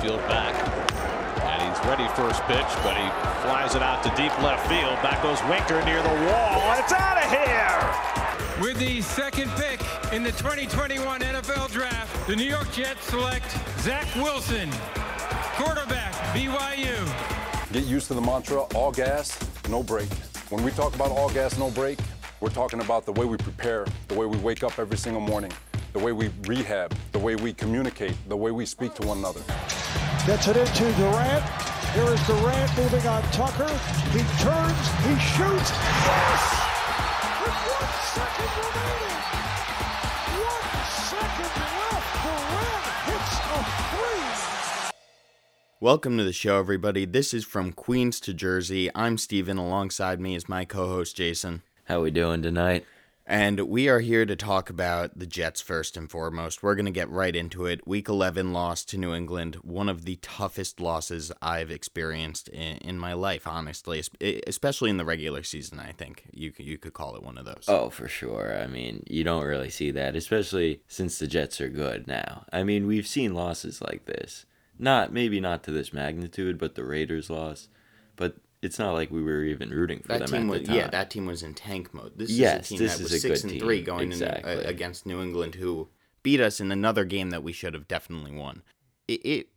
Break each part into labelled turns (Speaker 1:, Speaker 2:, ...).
Speaker 1: outfield back. And he's ready first pitch, but he flies it out to deep left field. Back goes Winker near the wall. And it's out of here.
Speaker 2: With the second pick in the 2021 NFL Draft, the New York Jets select Zach Wilson, quarterback, BYU.
Speaker 3: Get used to the mantra all gas, no brake. When we talk about all gas, no brake, we're talking about the way we prepare, the way we wake up every single morning, the way we rehab, the way we communicate, the way we speak to one another.
Speaker 4: Gets it into Durant. Here is Durant moving on Tucker. He turns, he shoots. Yes! With one second remaining. One second left. Durant hits a three.
Speaker 5: Welcome to the show, everybody. This is from Queens to Jersey. I'm Steven. Alongside me is my co host, Jason.
Speaker 6: How are we doing tonight?
Speaker 5: And we are here to talk about the Jets first and foremost. We're going to get right into it. Week 11 loss to New England, one of the toughest losses I've experienced in, in my life, honestly, especially in the regular season, I think. You, you could call it one of those.
Speaker 6: Oh, for sure. I mean, you don't really see that, especially since the Jets are good now. I mean, we've seen losses like this. Not maybe not to this magnitude, but the Raiders loss. But it's not like we were even rooting for
Speaker 5: that
Speaker 6: them
Speaker 5: team
Speaker 6: at
Speaker 5: was
Speaker 6: the
Speaker 5: yeah that team was in tank mode. This
Speaker 6: Yes,
Speaker 5: is a team
Speaker 6: this
Speaker 5: that
Speaker 6: is
Speaker 5: was six and three
Speaker 6: team.
Speaker 5: going in, uh, against new england who beat us in another game that we should have definitely won. It, it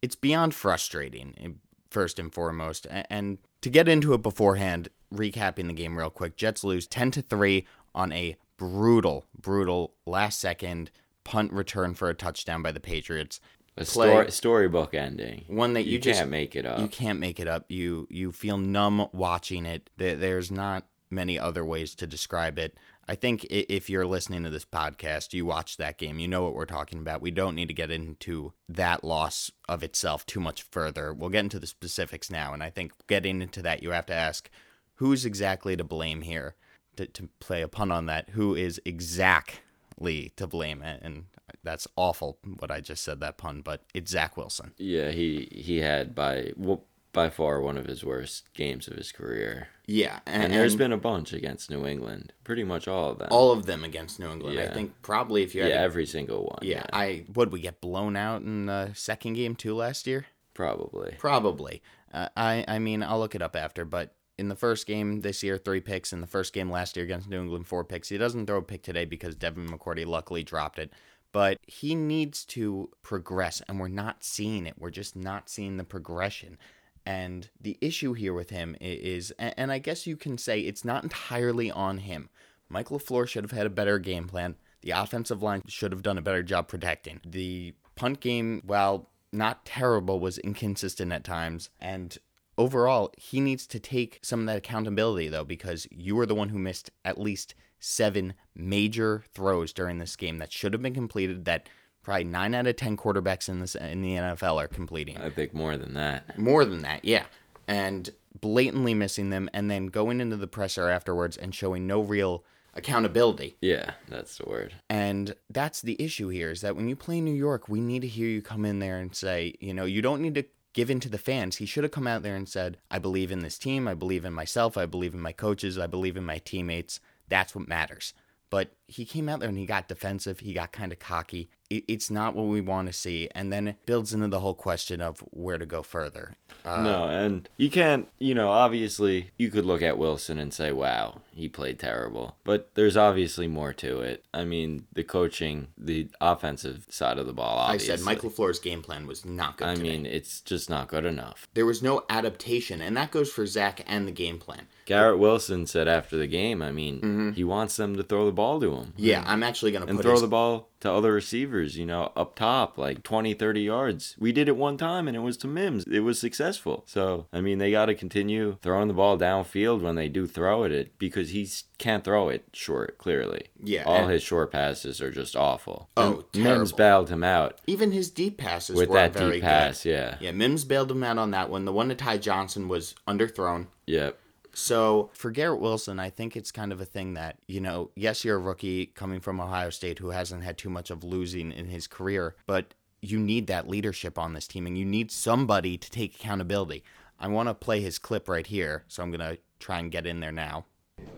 Speaker 5: it's beyond frustrating eh, first and foremost. And to get into it beforehand recapping the game real quick jets lose 10 to 3 on a brutal brutal last second punt return for a touchdown by the patriots
Speaker 6: a story, storybook ending.
Speaker 5: one that you, just
Speaker 6: can't make it up.
Speaker 5: You can't make it up. You you feel numb watching it. There's not many other ways to describe it. I think if you're listening to this podcast, you watch that game, you know what we're talking about. We don't need to get into that loss of itself too much further. We'll get into the specifics now, and I think getting into that, you have to ask who's exactly to blame here. To, to play a pun on that, who is exactly to blame? And that's awful what I just said that pun, but it's Zach Wilson.
Speaker 6: yeah, he he had by well, by far one of his worst games of his career.
Speaker 5: Yeah,
Speaker 6: And, there's been a bunch against New England. Pretty much all of them.
Speaker 5: all of them against New England. I think probably if you had
Speaker 6: yeah,
Speaker 5: to-
Speaker 6: every single one.
Speaker 5: yeah, I would we get blown out in the second game too last year?
Speaker 6: probably.
Speaker 5: Probably. Uh, I I mean I'll look it up after, but in the first game this year, three picks. In the first game last year against New England, four picks. He doesn't throw a pick today because Devin McCourty luckily dropped it. But he needs to progress, and we're not seeing it. We're just not seeing the progression. And the issue here with him is, and I guess you can say it's not entirely on him. Mike LaFleur should have had a better game plan. The offensive line should have done a better job protecting. The punt game, while not terrible, was inconsistent at times. And overall, he needs to take some of that accountability, though, because you were the one who missed at least seven major throws during this game that should have been completed that probably nine out of 10 quarterbacks in, this, in the NFL are completing.
Speaker 6: I think more than that.
Speaker 5: More than that, yeah. And blatantly missing them and then going into the presser afterwards and showing no real accountability.
Speaker 6: Yeah, that's the word.
Speaker 5: And that's the issue here is that when you play New York, we need to hear you come in there and say, you know, you don't need to give in to the fans. He should have come out there and said, I believe in this team. I believe in myself. I believe in my coaches. I believe in my teammates. That's what matters. But he came out there and he got defensive. He got kind of cocky. It- It's not what we want to see. And then it builds into the whole question of where to go further. Uh,
Speaker 6: no, and you can't, you know, obviously you could look at Wilson and say, wow, he played terrible. But there's obviously more to it. I mean, the coaching, the offensive side of the ball,
Speaker 5: I said Michael LaFleur's game plan was not good
Speaker 6: I
Speaker 5: today.
Speaker 6: mean, it's just not good enough.
Speaker 5: there was no adaptation. And that goes for Zach and the game plan.
Speaker 6: Garrett Wilson said after the game, I mean, mm-hmm. he wants them to throw the ball to him.
Speaker 5: Yeah, I'm actually going to
Speaker 6: And throw
Speaker 5: his,
Speaker 6: the ball to other receivers, you know, up top, like 20, 30 yards. We did it one time and it was to Mims. It was successful. So, I mean, they got to continue throwing the ball downfield when they do throw it it because he can't throw it short, clearly.
Speaker 5: Yeah,
Speaker 6: All his short passes are just awful.
Speaker 5: Oh,
Speaker 6: And Mims bailed him out
Speaker 5: even his deep passes
Speaker 6: with that
Speaker 5: very
Speaker 6: deep pass.
Speaker 5: good.
Speaker 6: Yeah.
Speaker 5: Yeah, Mims bailed him out on that one. The one to Ty Johnson was underthrown.
Speaker 6: Yep.
Speaker 5: So for Garrett Wilson, I think it's kind of a thing that, you know, yes, you're a rookie coming from Ohio State who hasn't had too much of losing in his career, but you need that leadership on this team and you need somebody to take accountability. I want to play his clip right here, so I'm going to try and get in there now.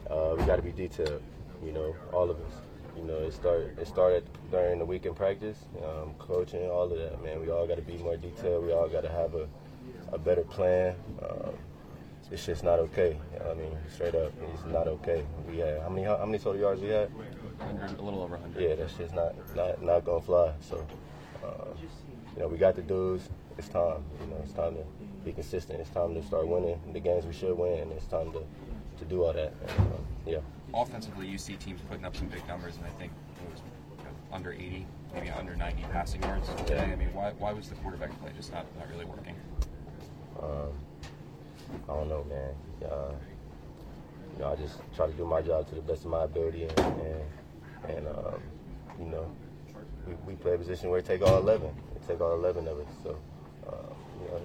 Speaker 7: Uh, we got to be detailed, you know, all of us. you know, it started it started during the week in practice, um, coaching, all of that. Man, we all got to be more detailed. We all got to have a, a better plan. Um, it's just not okay. I mean, straight up, it's not okay. We had how many how many total yards we had?
Speaker 8: a little over 100.
Speaker 7: Yeah, that's just not not not gonna fly. So, uh, you know, we got the dudes. It's time. You know, it's time to be consistent. It's time to start winning the games we should win. and It's time to to do all that. And, um, yeah.
Speaker 8: Offensively, you see teams putting up some big numbers, and I think it was under 80, maybe under 90 passing yards today. I mean, why, why was the quarterback play just not, not really working?
Speaker 7: Um, I don't know, man. Uh, you know, I just try to do my job to the best of my ability, and and, and um, you know, we, we play a position where it take all eleven, it take all eleven of us. So, uh, you know,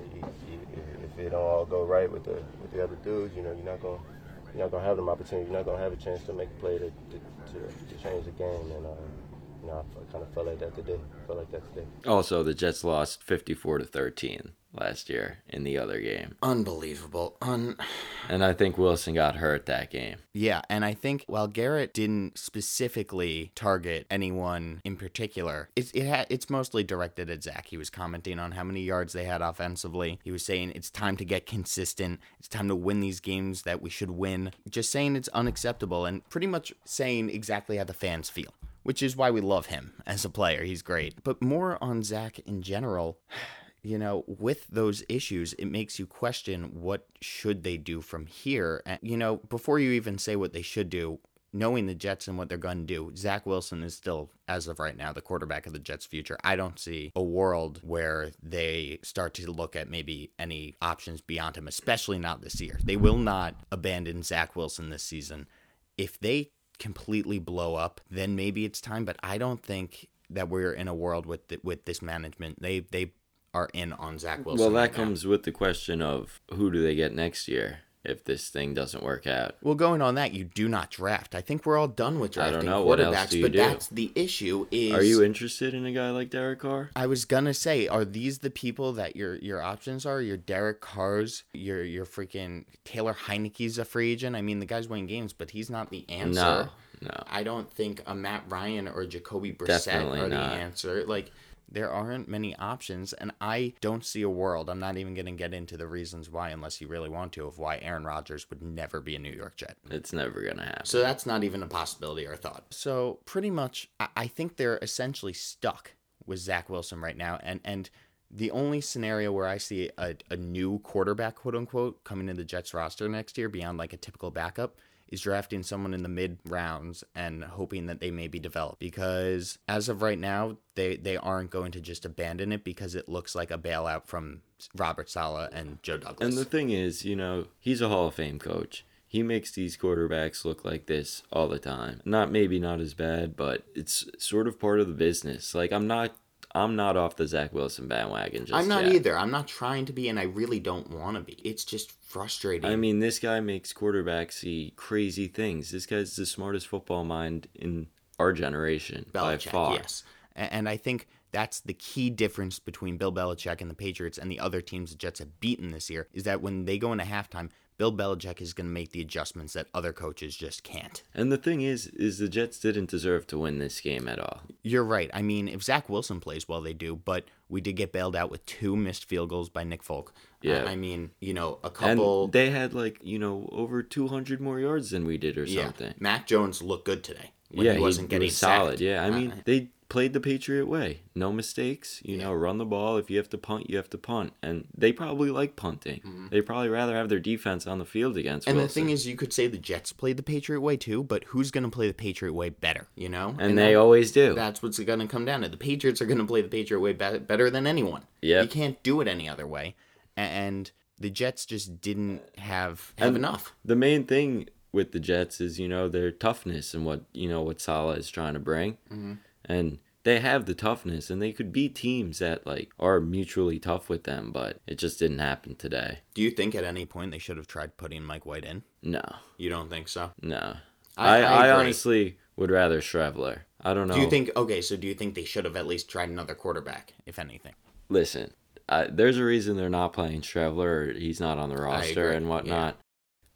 Speaker 7: if, it don't all go right with the with the other dudes, you know, you're not gonna you're not gonna have them opportunity. You're not gonna have a chance to make a play to to, to, to change the game, and. Uh, you know, I kind of felt like that today. Felt like that today.
Speaker 6: Also, the Jets lost 54 to 13 last year in the other game.
Speaker 5: Unbelievable. Un
Speaker 6: And I think Wilson got hurt that game.
Speaker 5: Yeah, and I think while Garrett didn't specifically target anyone in particular, it's it ha- it's mostly directed at Zach. He was commenting on how many yards they had offensively. He was saying it's time to get consistent. It's time to win these games that we should win. Just saying it's unacceptable and pretty much saying exactly how the fans feel. Which is why we love him as a player. He's great. But more on Zach in general you know with those issues it makes you question what should they do from here? And you know before you even say what they should do knowing the jets and what they're going to do zach wilson is still as of right now the quarterback of the jets future. I don't see a world where they start to look at maybe any options beyond him especially not this year. They will not abandon zach wilson this season. If they completely blow up then maybe it's time but i don't think that we're in a world with with this management. They they are in on Zach Wilson.
Speaker 6: Well, that
Speaker 5: right
Speaker 6: comes with the question of who do they get next year if this thing doesn't work out.
Speaker 5: Well, going on that, you do not draft. I think we're all done with
Speaker 6: I
Speaker 5: drafting
Speaker 6: don't know. What else
Speaker 5: quarterbacks,
Speaker 6: do you
Speaker 5: but
Speaker 6: do?
Speaker 5: that's the issue. Is
Speaker 6: Are you interested in a guy like Derek Carr?
Speaker 5: I was gonna say, are these the people that your your options are? Your Derek Carr's, your your freaking Taylor Heinicke's a free agent. I mean, the guy's winning games, but he's not the answer.
Speaker 6: No, no.
Speaker 5: I don't think a Matt Ryan or Jacoby Brissett
Speaker 6: Definitely
Speaker 5: are the answer. Like there aren't many options, and I don't see a world. I'm not even going to get into the reasons why, unless you really want to, of why Aaron Rodgers would never be a New York Jet.
Speaker 6: It's never gonna happen.
Speaker 5: So that's not even a possibility or thought. So pretty much, I, I think they're essentially stuck with Zach Wilson right now, and and the only scenario where I see a, a new quarterback, quote unquote, coming to the Jets roster next year beyond like a typical backup is drafting someone in the mid rounds and hoping that they may be developed because as of right now they they aren't going to just abandon it because it looks like a bailout from Robert Saleh and Joe Douglas.
Speaker 6: And the thing is, you know, he's a Hall of Fame coach. He makes these quarterbacks look like this all the time. Not maybe not as bad, but it's sort of part of the business. Like I'm not I'm not off the Zach Wilson bandwagon just
Speaker 5: I'm not
Speaker 6: yet.
Speaker 5: either. I'm not trying to be, and I really don't want to be. It's just frustrating.
Speaker 6: I mean, this guy makes quarterbacks see crazy things. This guy's the smartest football mind in our generation by far.
Speaker 5: yes. And I think that's the key difference between Bill Belichick and the Patriots and the other teams the Jets have beaten this year is that when they go into halftime, Bill Belichick is going to make the adjustments that other coaches just can't.
Speaker 6: And the thing is, is the Jets didn't deserve to win this game at all.
Speaker 5: You're right. I mean, if Zach Wilson plays well, they do, but we did get bailed out with two missed field goals by Nick Folk.
Speaker 6: Yeah.
Speaker 5: I mean, you know, a couple.
Speaker 6: And they had like you know over 200 more yards than we did or something. yeah.
Speaker 5: Mac Jones looked good today. When
Speaker 6: yeah,
Speaker 5: he wasn't getting
Speaker 6: was solid.
Speaker 5: sacked.
Speaker 6: Yeah, I mean
Speaker 5: Uh,
Speaker 6: they played the Patriot way. No mistakes. You
Speaker 5: Yeah.
Speaker 6: know, run the ball. If you have to punt, you have to punt. And they probably like punting. They probably rather have their defense on the field against.
Speaker 5: Mm-hmm. And the thing is, you could say the Jets played the Patriot way too, but who's going to play the Patriot way better? You know,
Speaker 6: and they always do.
Speaker 5: That's what's going to come down to. The Patriots are going to play the Patriot way be- better than anyone.
Speaker 6: Yeah.
Speaker 5: You can't do it any other way. And the Jets just didn't have have
Speaker 6: And
Speaker 5: enough.
Speaker 6: The main thing with the Jets is you know their toughness and what you know what Saleh is trying to bring,
Speaker 5: Mm-hmm.
Speaker 6: And they have the toughness and they could beat teams that like are mutually tough with them, but it just didn't happen today.
Speaker 5: Do you think at any point they should have tried putting Mike White in?
Speaker 6: No,
Speaker 5: You don't think so?
Speaker 6: no.
Speaker 5: I-
Speaker 6: I,
Speaker 5: I
Speaker 6: honestly would rather Streveler. I don't know.
Speaker 5: Do you think okay? So do you think they should have at least tried another quarterback, if anything?
Speaker 6: Listen, I, there's a reason they're not playing Streveler. He's not on the roster and whatnot.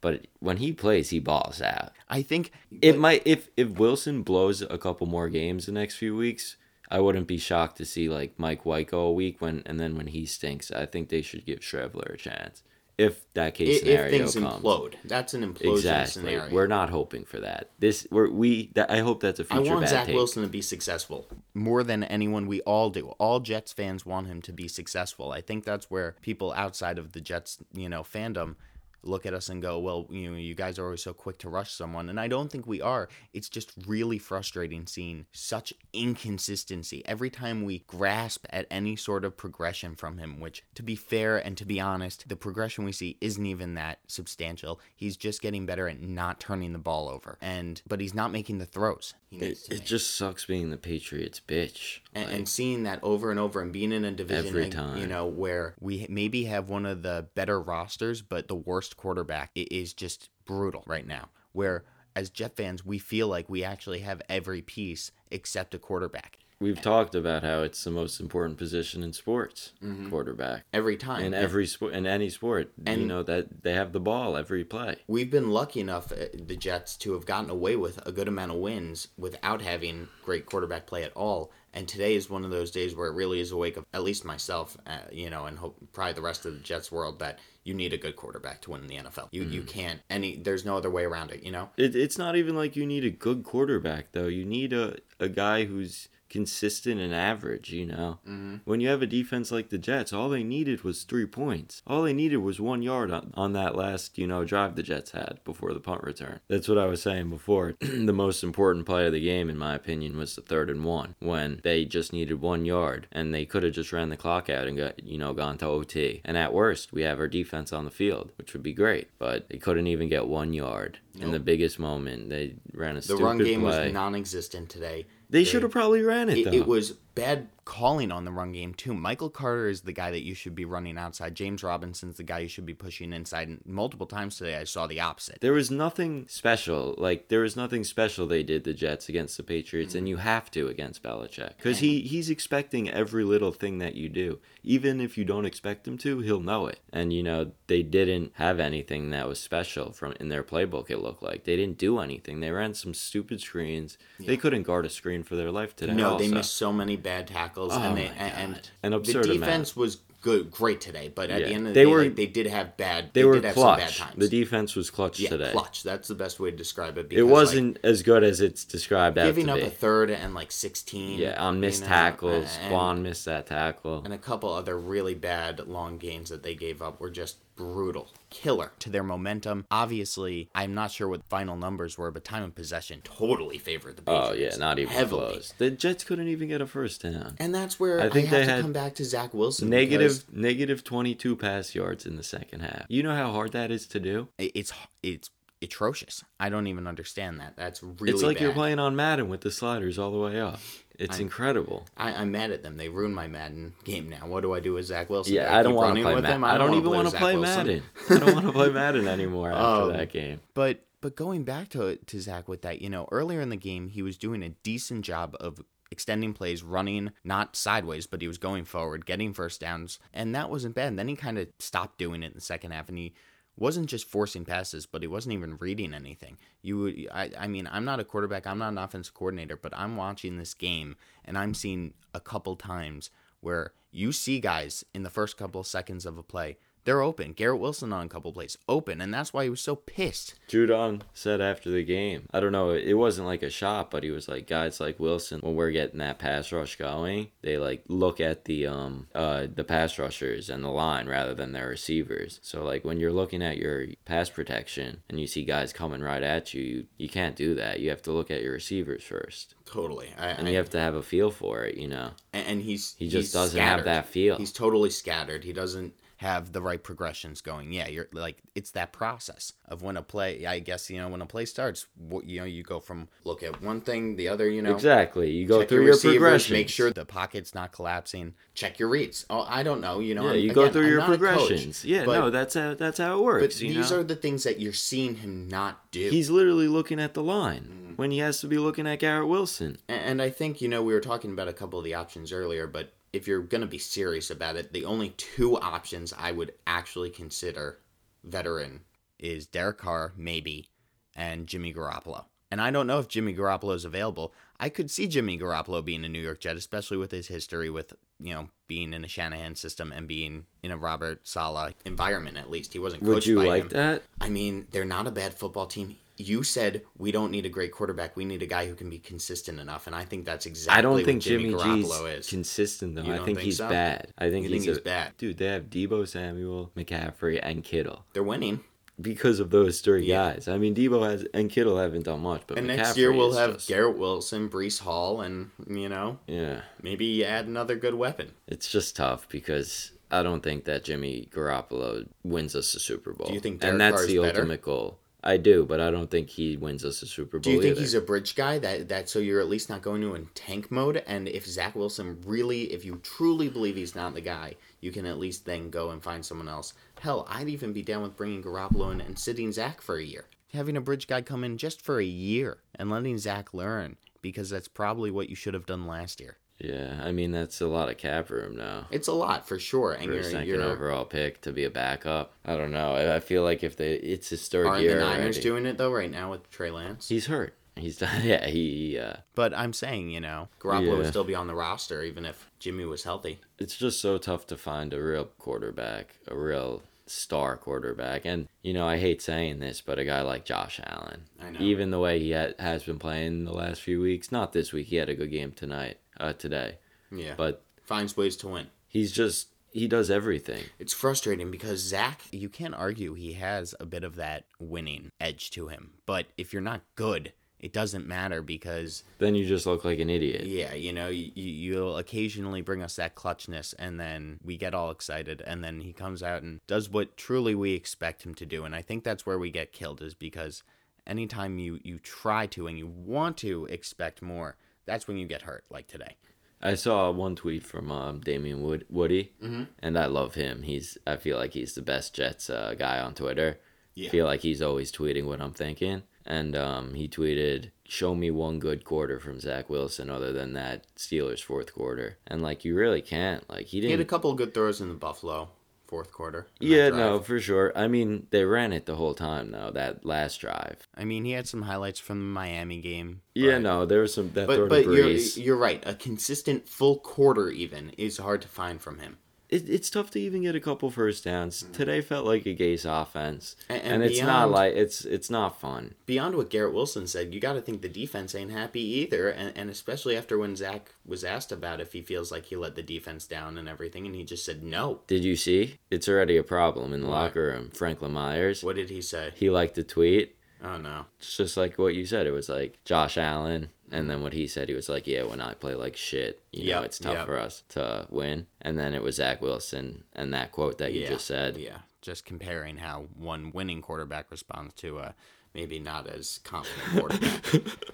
Speaker 6: But when he plays, he balls out.
Speaker 5: I think
Speaker 6: It might if if Wilson blows a couple more games the next few weeks, I wouldn't be shocked to see like Mike White go a week when and then when he stinks, I think they should give Streveler a chance. If that case
Speaker 5: if,
Speaker 6: scenario
Speaker 5: if things
Speaker 6: comes.
Speaker 5: implode, that's an implosion
Speaker 6: Exactly.
Speaker 5: scenario.
Speaker 6: We're not hoping for that. This we're we that I hope that's a future I
Speaker 5: want
Speaker 6: bad
Speaker 5: Zach
Speaker 6: take.
Speaker 5: Wilson to be successful more than anyone. We all do. All Jets fans want him to be successful. I think that's where people outside of the Jets, you know, fandom look at us and go, "Well, you know, you guys are always so quick to rush someone," and I don't think we are. It's just really frustrating seeing such inconsistency every time we grasp at any sort of progression from him. Which, to be fair and to be honest, the progression we see isn't even that substantial. He's just getting better at not turning the ball over, and but he's not making the throws.
Speaker 6: It, it just sucks being the Patriots bitch.
Speaker 5: And,
Speaker 6: Like,
Speaker 5: and seeing that over and over and being in a division,
Speaker 6: Every time.
Speaker 5: you know, where we maybe have one of the better rosters, but the worst quarterback i- is just brutal right now. Where as Jet fans, we feel like we actually have every piece except a quarterback
Speaker 6: we've talked about how it's the most important position in sports, quarterback.
Speaker 5: every time.
Speaker 6: In every sport, in any sport, you know that they have the ball every play.
Speaker 5: we've been lucky enough, uh, the Jets, to have gotten away with a good amount of wins without having great quarterback play at all. And today is one of those days where it really is a wake up, at least myself, uh, you know, and hope probably the rest of the Jets world that you need a good quarterback to win in the NFL. You you can't any. There's no other way around it. You know.
Speaker 6: It, it's not even like you need a good quarterback though. You need a, a guy who's consistent and average. You know, mm-hmm. when you have a defense like the Jets, all they needed was three points. All they needed was one yard on, on that last you know drive the Jets had before the punt return. That's what I was saying before. the most important play of the game, in my opinion, was the third and one when they just needed one yard and they could have just ran the clock out and got you know gone to OT. And at worst, we have our defense on the field, which would be great, but they couldn't even get one yard in the biggest moment. They ran a
Speaker 5: The run game
Speaker 6: play.
Speaker 5: was non-existent today.
Speaker 6: They should have probably ran it,
Speaker 5: It,
Speaker 6: though.
Speaker 5: it was bad calling on the run game too. Michael Carter is the guy that you should be running outside. James Robinson's the guy you should be pushing inside. And multiple times today, I saw the opposite.
Speaker 6: There was nothing special. Like there was nothing special they did the Jets against the Patriots,
Speaker 5: Mm-hmm.
Speaker 6: and you have to against Belichick because he he's expecting every little thing that you do, even if you don't expect him to. He'll know it. And you know they didn't have anything that was special from in their playbook. It looked like they didn't do anything. They ran some stupid screens. They couldn't guard a screen for their life today.
Speaker 5: No, they missed so many bad tackles,
Speaker 6: Oh
Speaker 5: and they
Speaker 6: my
Speaker 5: and,
Speaker 6: God. An
Speaker 5: the
Speaker 6: absurd
Speaker 5: defense was good, great today. But at
Speaker 6: Yeah.
Speaker 5: the end of the
Speaker 6: They
Speaker 5: day,
Speaker 6: were-
Speaker 5: like, they did have bad.
Speaker 6: They,
Speaker 5: They,
Speaker 6: were
Speaker 5: did have some bad
Speaker 6: clutch.
Speaker 5: times.
Speaker 6: The defense was clutch
Speaker 5: yeah,
Speaker 6: today.
Speaker 5: clutch. That's the best way to describe it.
Speaker 6: It
Speaker 5: because, like,
Speaker 6: wasn't as good as it's described out
Speaker 5: giving
Speaker 6: to
Speaker 5: up
Speaker 6: be.
Speaker 5: a third and like sixteen.
Speaker 6: yeah, on
Speaker 5: you
Speaker 6: missed
Speaker 5: know,
Speaker 6: tackles.
Speaker 5: and-
Speaker 6: Quan missed that tackle.
Speaker 5: and a couple other really bad long gains that they gave up were just brutal, killer to their momentum. Obviously, I'm not sure what the final numbers were, but time of possession totally favored the Patriots.
Speaker 6: Oh yeah, not even
Speaker 5: heavily.
Speaker 6: close. The Jets couldn't even get a first down.
Speaker 5: And that's where
Speaker 6: I
Speaker 5: I,
Speaker 6: think
Speaker 5: have
Speaker 6: they
Speaker 5: to
Speaker 6: had
Speaker 5: come back to Zach Wilson.
Speaker 6: Negative negative 22 pass yards in the second half. You know how hard that is to do?
Speaker 5: it's it's atrocious. I don't even understand that. That's really.
Speaker 6: it's like you're playing on Madden with the sliders all the way up. It's incredible.
Speaker 5: I, I'm mad at them. They ruined my Madden game now. What do I do with Zach Wilson?
Speaker 6: Yeah,
Speaker 5: Do
Speaker 6: I don't want to play Madden. I don't even want to
Speaker 5: Zach
Speaker 6: play Madden. I don't want to play Madden anymore after
Speaker 5: Um,
Speaker 6: that game.
Speaker 5: But but going back to to Zach with that, you know, earlier in the game he was doing a decent job of extending plays, running not sideways, but he was going forward, getting first downs, and that wasn't bad. And then he kind of stopped doing it in the second half, and he wasn't just forcing passes, but he wasn't even reading anything. You would, I, I mean, I'm not a quarterback, I'm not an offensive coordinator, but I'm watching this game and I'm seeing a couple times where you see guys in the first couple seconds of a play, they're open. Garrett Wilson on a couple plays, open, and that's why he was so pissed.
Speaker 6: Judon said after the game, I don't know, it wasn't like a shot, but he was like, guys like Wilson, when we're getting that pass rush going, they like look at the um uh the pass rushers and the line rather than their receivers. So like when you're looking at your pass protection and you see guys coming right at you, you, you can't do that. You have to look at your receivers first.
Speaker 5: Totally. I,
Speaker 6: And
Speaker 5: I-
Speaker 6: you have to have a feel for it, you know.
Speaker 5: and, and he's
Speaker 6: He just
Speaker 5: he's
Speaker 6: doesn't have that feel.
Speaker 5: He's totally scattered. He doesn't have the right progressions going. Yeah, you're like it's that process of when a play. I guess you know when a play starts. What you know, you go from look at one thing, the other. You know,
Speaker 6: Exactly. You go through your,
Speaker 5: receivers,
Speaker 6: progression.
Speaker 5: Make sure the pocket's not collapsing. Check your reads. Oh, I don't know. You know,
Speaker 6: Yeah, you go through
Speaker 5: I'm
Speaker 6: your
Speaker 5: a coach,
Speaker 6: progressions. yeah,
Speaker 5: but,
Speaker 6: no, that's how that's how it
Speaker 5: but
Speaker 6: works. you
Speaker 5: these
Speaker 6: know?
Speaker 5: are the things that you're seeing him not do.
Speaker 6: He's literally looking at the line
Speaker 5: Mm-hmm.
Speaker 6: when he has to be looking at Garrett Wilson.
Speaker 5: A- And I think, you know, we were talking about a couple of the options earlier, but if you're going to be serious about it, the only two options I would actually consider veteran is Derek Carr, maybe, and Jimmy Garoppolo. And I don't know if Jimmy Garoppolo is available. I could see Jimmy Garoppolo being a New York Jet, especially with his history with, you know, being in a Shanahan system and being in a Robert Saleh environment at least. He wasn't
Speaker 6: Would you
Speaker 5: by
Speaker 6: like
Speaker 5: him.
Speaker 6: that?
Speaker 5: I mean, they're not a bad football team. You said we don't need a great quarterback. We need a guy who can be consistent enough, and I think that's exactly
Speaker 6: I don't
Speaker 5: what
Speaker 6: think
Speaker 5: Jimmy,
Speaker 6: Jimmy
Speaker 5: Garoppolo is.
Speaker 6: consistent though. I think,
Speaker 5: think
Speaker 6: he's
Speaker 5: so?
Speaker 6: bad. I think,
Speaker 5: You
Speaker 6: he's,
Speaker 5: think he's
Speaker 6: a-
Speaker 5: bad?
Speaker 6: Dude, they have Deebo Samuel, McCaffrey, and Kittle
Speaker 5: they're winning.
Speaker 6: because of those three
Speaker 5: Yeah.
Speaker 6: guys. I mean, Deebo has and Kittle haven't done much, but
Speaker 5: And
Speaker 6: McCaffrey
Speaker 5: next year we'll have
Speaker 6: just-
Speaker 5: Garrett Wilson, Breece Hall, and you know
Speaker 6: Yeah,
Speaker 5: maybe you add another good weapon.
Speaker 6: it's just tough because I don't think that Jimmy Garoppolo wins us a Super Bowl.
Speaker 5: Do you think Derek
Speaker 6: and that's
Speaker 5: Carr's
Speaker 6: the
Speaker 5: better?
Speaker 6: ultimate goal? I do, but I don't think he wins us a Super Bowl.
Speaker 5: Do you think
Speaker 6: either.
Speaker 5: he's a bridge guy that that so you're at least not going to in tank mode? And if Zach Wilson really, if you truly believe he's not the guy, you can at least then go and find someone else. Hell, I'd even be down with bringing Garoppolo in and sitting Zach for a year, having a bridge guy come in just for a year and letting Zach learn because that's probably what you should have done last year.
Speaker 6: Yeah, I mean that's a lot of cap room now.
Speaker 5: It's a lot for sure, and
Speaker 6: For
Speaker 5: you're,
Speaker 6: second
Speaker 5: you're
Speaker 6: overall pick to be a backup. I don't know. I I feel like if they, it's his 3rd
Speaker 5: aren't
Speaker 6: year
Speaker 5: the Niners
Speaker 6: already.
Speaker 5: doing it though right now with Trey Lance?
Speaker 6: He's hurt. He's done. Yeah, he. Uh,
Speaker 5: But I'm saying, you know, Garoppolo would still be on the roster even if Jimmy was healthy.
Speaker 6: it's just so tough to find a real quarterback, a real star quarterback. And you know, I hate saying this, but a guy like Josh Allen,
Speaker 5: I know.
Speaker 6: even the way he ha- has been playing the last few weeks, not this week. He had a good game tonight, uh, today,
Speaker 5: Yeah.
Speaker 6: but
Speaker 5: finds ways to win.
Speaker 6: he's just he does everything.
Speaker 5: It's frustrating because Zach, you can't argue he has a bit of that winning edge to him. But if you're not good, it doesn't matter because,
Speaker 6: Then you just look like an idiot.
Speaker 5: yeah, you know, you, you'll occasionally bring us that clutchness and then we get all excited and then he comes out and does what truly we expect him to do. And I think that's where we get killed is because anytime you, you try to and you want to expect more, that's when you get hurt, like today.
Speaker 6: I saw one tweet from um, Damien Wood Woody,
Speaker 5: Mm-hmm.
Speaker 6: and I love him. He's I feel like he's the best Jets uh, guy on Twitter.
Speaker 5: Yeah.
Speaker 6: Feel like he's always tweeting what I'm thinking, and um, he tweeted, "Show me one good quarter from Zach Wilson other than that Steelers fourth quarter." And like you really can't. Like he didn't.
Speaker 5: He had a couple of good throws in the Buffalo fourth quarter.
Speaker 6: yeah, no, for sure. I mean, they ran it the whole time though. That last drive.
Speaker 5: I mean, he had some highlights from the Miami game.
Speaker 6: Yeah, no, there was some that
Speaker 5: But but you're you're right. A consistent full quarter even is hard to find from him.
Speaker 6: It, it's tough to even get a couple first downs. Hmm. Today felt like a Gase offense,
Speaker 5: And-
Speaker 6: and,
Speaker 5: and
Speaker 6: it's not like it's it's not fun.
Speaker 5: Beyond what Garrett Wilson said, you got to think the defense ain't happy either, and, and especially after when Zach was asked about if he feels like he let the defense down and everything, and he just said no.
Speaker 6: Did you see? It's already a problem in the
Speaker 5: What?
Speaker 6: locker room. Franklin Myers,
Speaker 5: What did he say?
Speaker 6: he liked the tweet.
Speaker 5: Oh no.
Speaker 6: It's just like what you said. It was like Josh Allen, and then what he said, he was like, "Yeah, when I play like shit, you know,
Speaker 5: Yep,
Speaker 6: it's tough
Speaker 5: yep.
Speaker 6: for us to win." And then it was Zach Wilson and that quote that you
Speaker 5: yeah,
Speaker 6: just said.
Speaker 5: Yeah, just comparing how one winning quarterback responds to a maybe not as confident quarterback.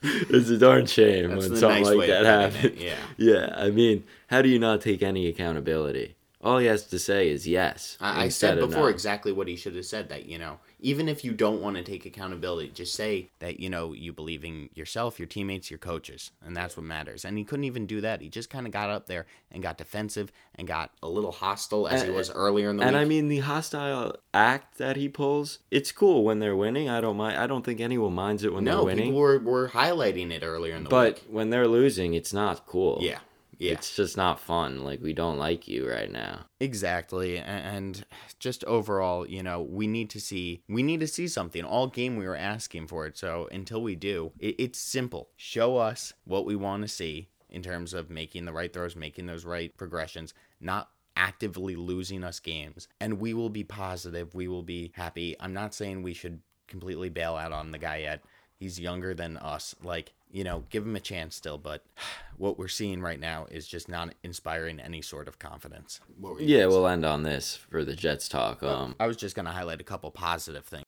Speaker 6: it's a darn shame
Speaker 5: That's
Speaker 6: when
Speaker 5: the
Speaker 6: something
Speaker 5: nice way
Speaker 6: like
Speaker 5: of
Speaker 6: that
Speaker 5: it,
Speaker 6: happens.
Speaker 5: yeah.
Speaker 6: Yeah, I mean, how do you not take any accountability? All he has to say is yes.
Speaker 5: I, I
Speaker 6: instead
Speaker 5: said
Speaker 6: of
Speaker 5: before
Speaker 6: no.
Speaker 5: exactly what he should have said. That you know, even if you don't want to take accountability, just say that you know you believe in yourself, your teammates, your coaches, and that's what matters. And he couldn't even do that. He just kind of got up there and got defensive and got a little hostile as he was earlier in the
Speaker 6: And
Speaker 5: week.
Speaker 6: I mean the hostile act that he pulls, it's cool when they're winning. I don't mind. I don't think anyone minds it when
Speaker 5: no,
Speaker 6: they're winning.
Speaker 5: No, people were, were highlighting it earlier in the
Speaker 6: but
Speaker 5: week.
Speaker 6: when they're losing, it's not cool.
Speaker 5: Yeah, yeah,
Speaker 6: It's just not fun. Like we don't like you right now.
Speaker 5: exactly. And just overall, you know, we need to see we need to see something. All game we were asking for it. So until we do, it, it's simple. Show us what we want to see in terms of making the right throws, making those right progressions, not actively losing us games, and we will be positive. We will be happy. I'm not saying we should completely bail out on the guy yet. He's younger than us. Like, you know, give him a chance still, but what we're seeing right now is just not inspiring any sort of confidence. What were you
Speaker 6: Yeah,
Speaker 5: gonna say?
Speaker 6: we'll end on this for the Jets talk. Um,
Speaker 5: I was just going to highlight a couple positive things.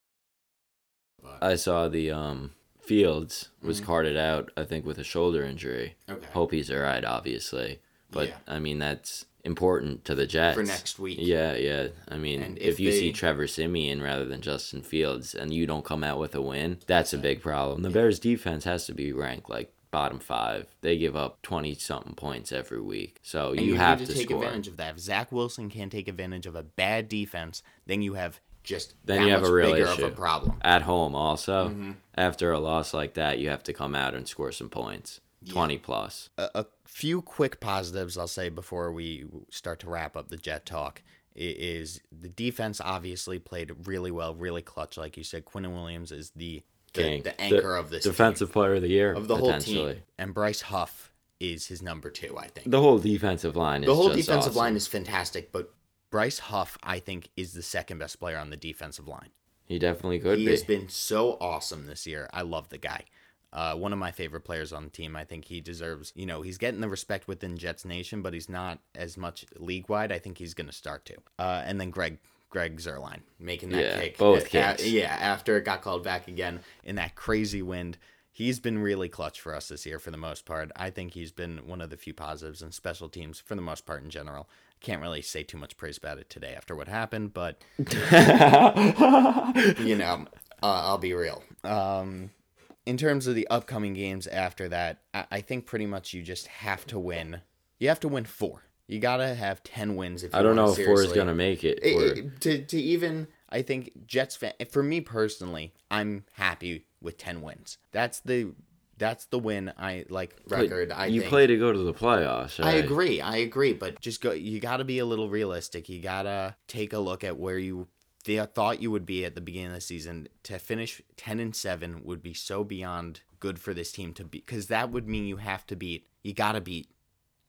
Speaker 6: I saw the um Fields was
Speaker 5: Mm-hmm.
Speaker 6: carted out. I think with a shoulder injury.
Speaker 5: Okay.
Speaker 6: Hope he's alright, obviously. But
Speaker 5: Yeah.
Speaker 6: I mean that's important to the Jets
Speaker 5: For next week.
Speaker 6: Yeah, yeah. I mean,
Speaker 5: And
Speaker 6: if,
Speaker 5: if
Speaker 6: you see Trevor Siemian rather than Justin Fields and you don't come out with a win, that's a big problem. The Bears defense has to be ranked like bottom five. They give up twenty something points every week, so you,
Speaker 5: you,
Speaker 6: have
Speaker 5: need
Speaker 6: to,
Speaker 5: to take
Speaker 6: score.
Speaker 5: advantage of that. If Zach Wilson can't take advantage of a bad defense, then you have just
Speaker 6: Then
Speaker 5: that
Speaker 6: you have a real issue
Speaker 5: of a problem.
Speaker 6: at home. Also,
Speaker 5: Mm-hmm.
Speaker 6: after a loss like that, you have to come out and score some points, twenty plus.
Speaker 5: a, a few quick positives I'll say before we start to wrap up the Jet talk is the defense obviously played really well, really clutch, like you said. Quinn Williams is the the, the anchor of this team,
Speaker 6: defensive player of the year
Speaker 5: of the whole team, and Bryce Huff is his number two. I think
Speaker 6: The whole defensive line is
Speaker 5: the whole defensive
Speaker 6: awesome.
Speaker 5: line is fantastic, but Bryce Huff I think is the second best player on the defensive line.
Speaker 6: He definitely could
Speaker 5: he
Speaker 6: be.
Speaker 5: has been so awesome this year. I love the guy. Uh, one of my favorite players on the team. I think he deserves, you know, he's getting the respect within Jets Nation, but he's not as much league wide. I think he's going to start to. Uh, and then Greg, Greg Zuerlein making that
Speaker 6: Yeah,
Speaker 5: kick.
Speaker 6: both
Speaker 5: A-
Speaker 6: kicks.
Speaker 5: yeah, after it got called back again in that crazy wind. He's been really clutch for us this year for the most part. I think he's been one of the few positives in special teams for the most part in general. Can't really say too much praise about it today after what happened, but you know, uh, I'll be real. Um, in terms of the upcoming games after that, I, I think pretty much you just have to win. You have to win four. You gotta have ten wins. If you
Speaker 6: I don't know if four is gonna make it.
Speaker 5: It-
Speaker 6: for-
Speaker 5: it- to to even I think Jets fan for me personally, I'm happy with ten wins. That's the that's the win I like record. I
Speaker 6: you
Speaker 5: think.
Speaker 6: play to go to the playoffs.
Speaker 5: I agree. I agree. But just go. You got to be a little realistic. You gotta take a look at where you th- thought you would be at the beginning of the season. To finish ten and seven would be so beyond good for this team to be because that would mean you have to beat. You got to beat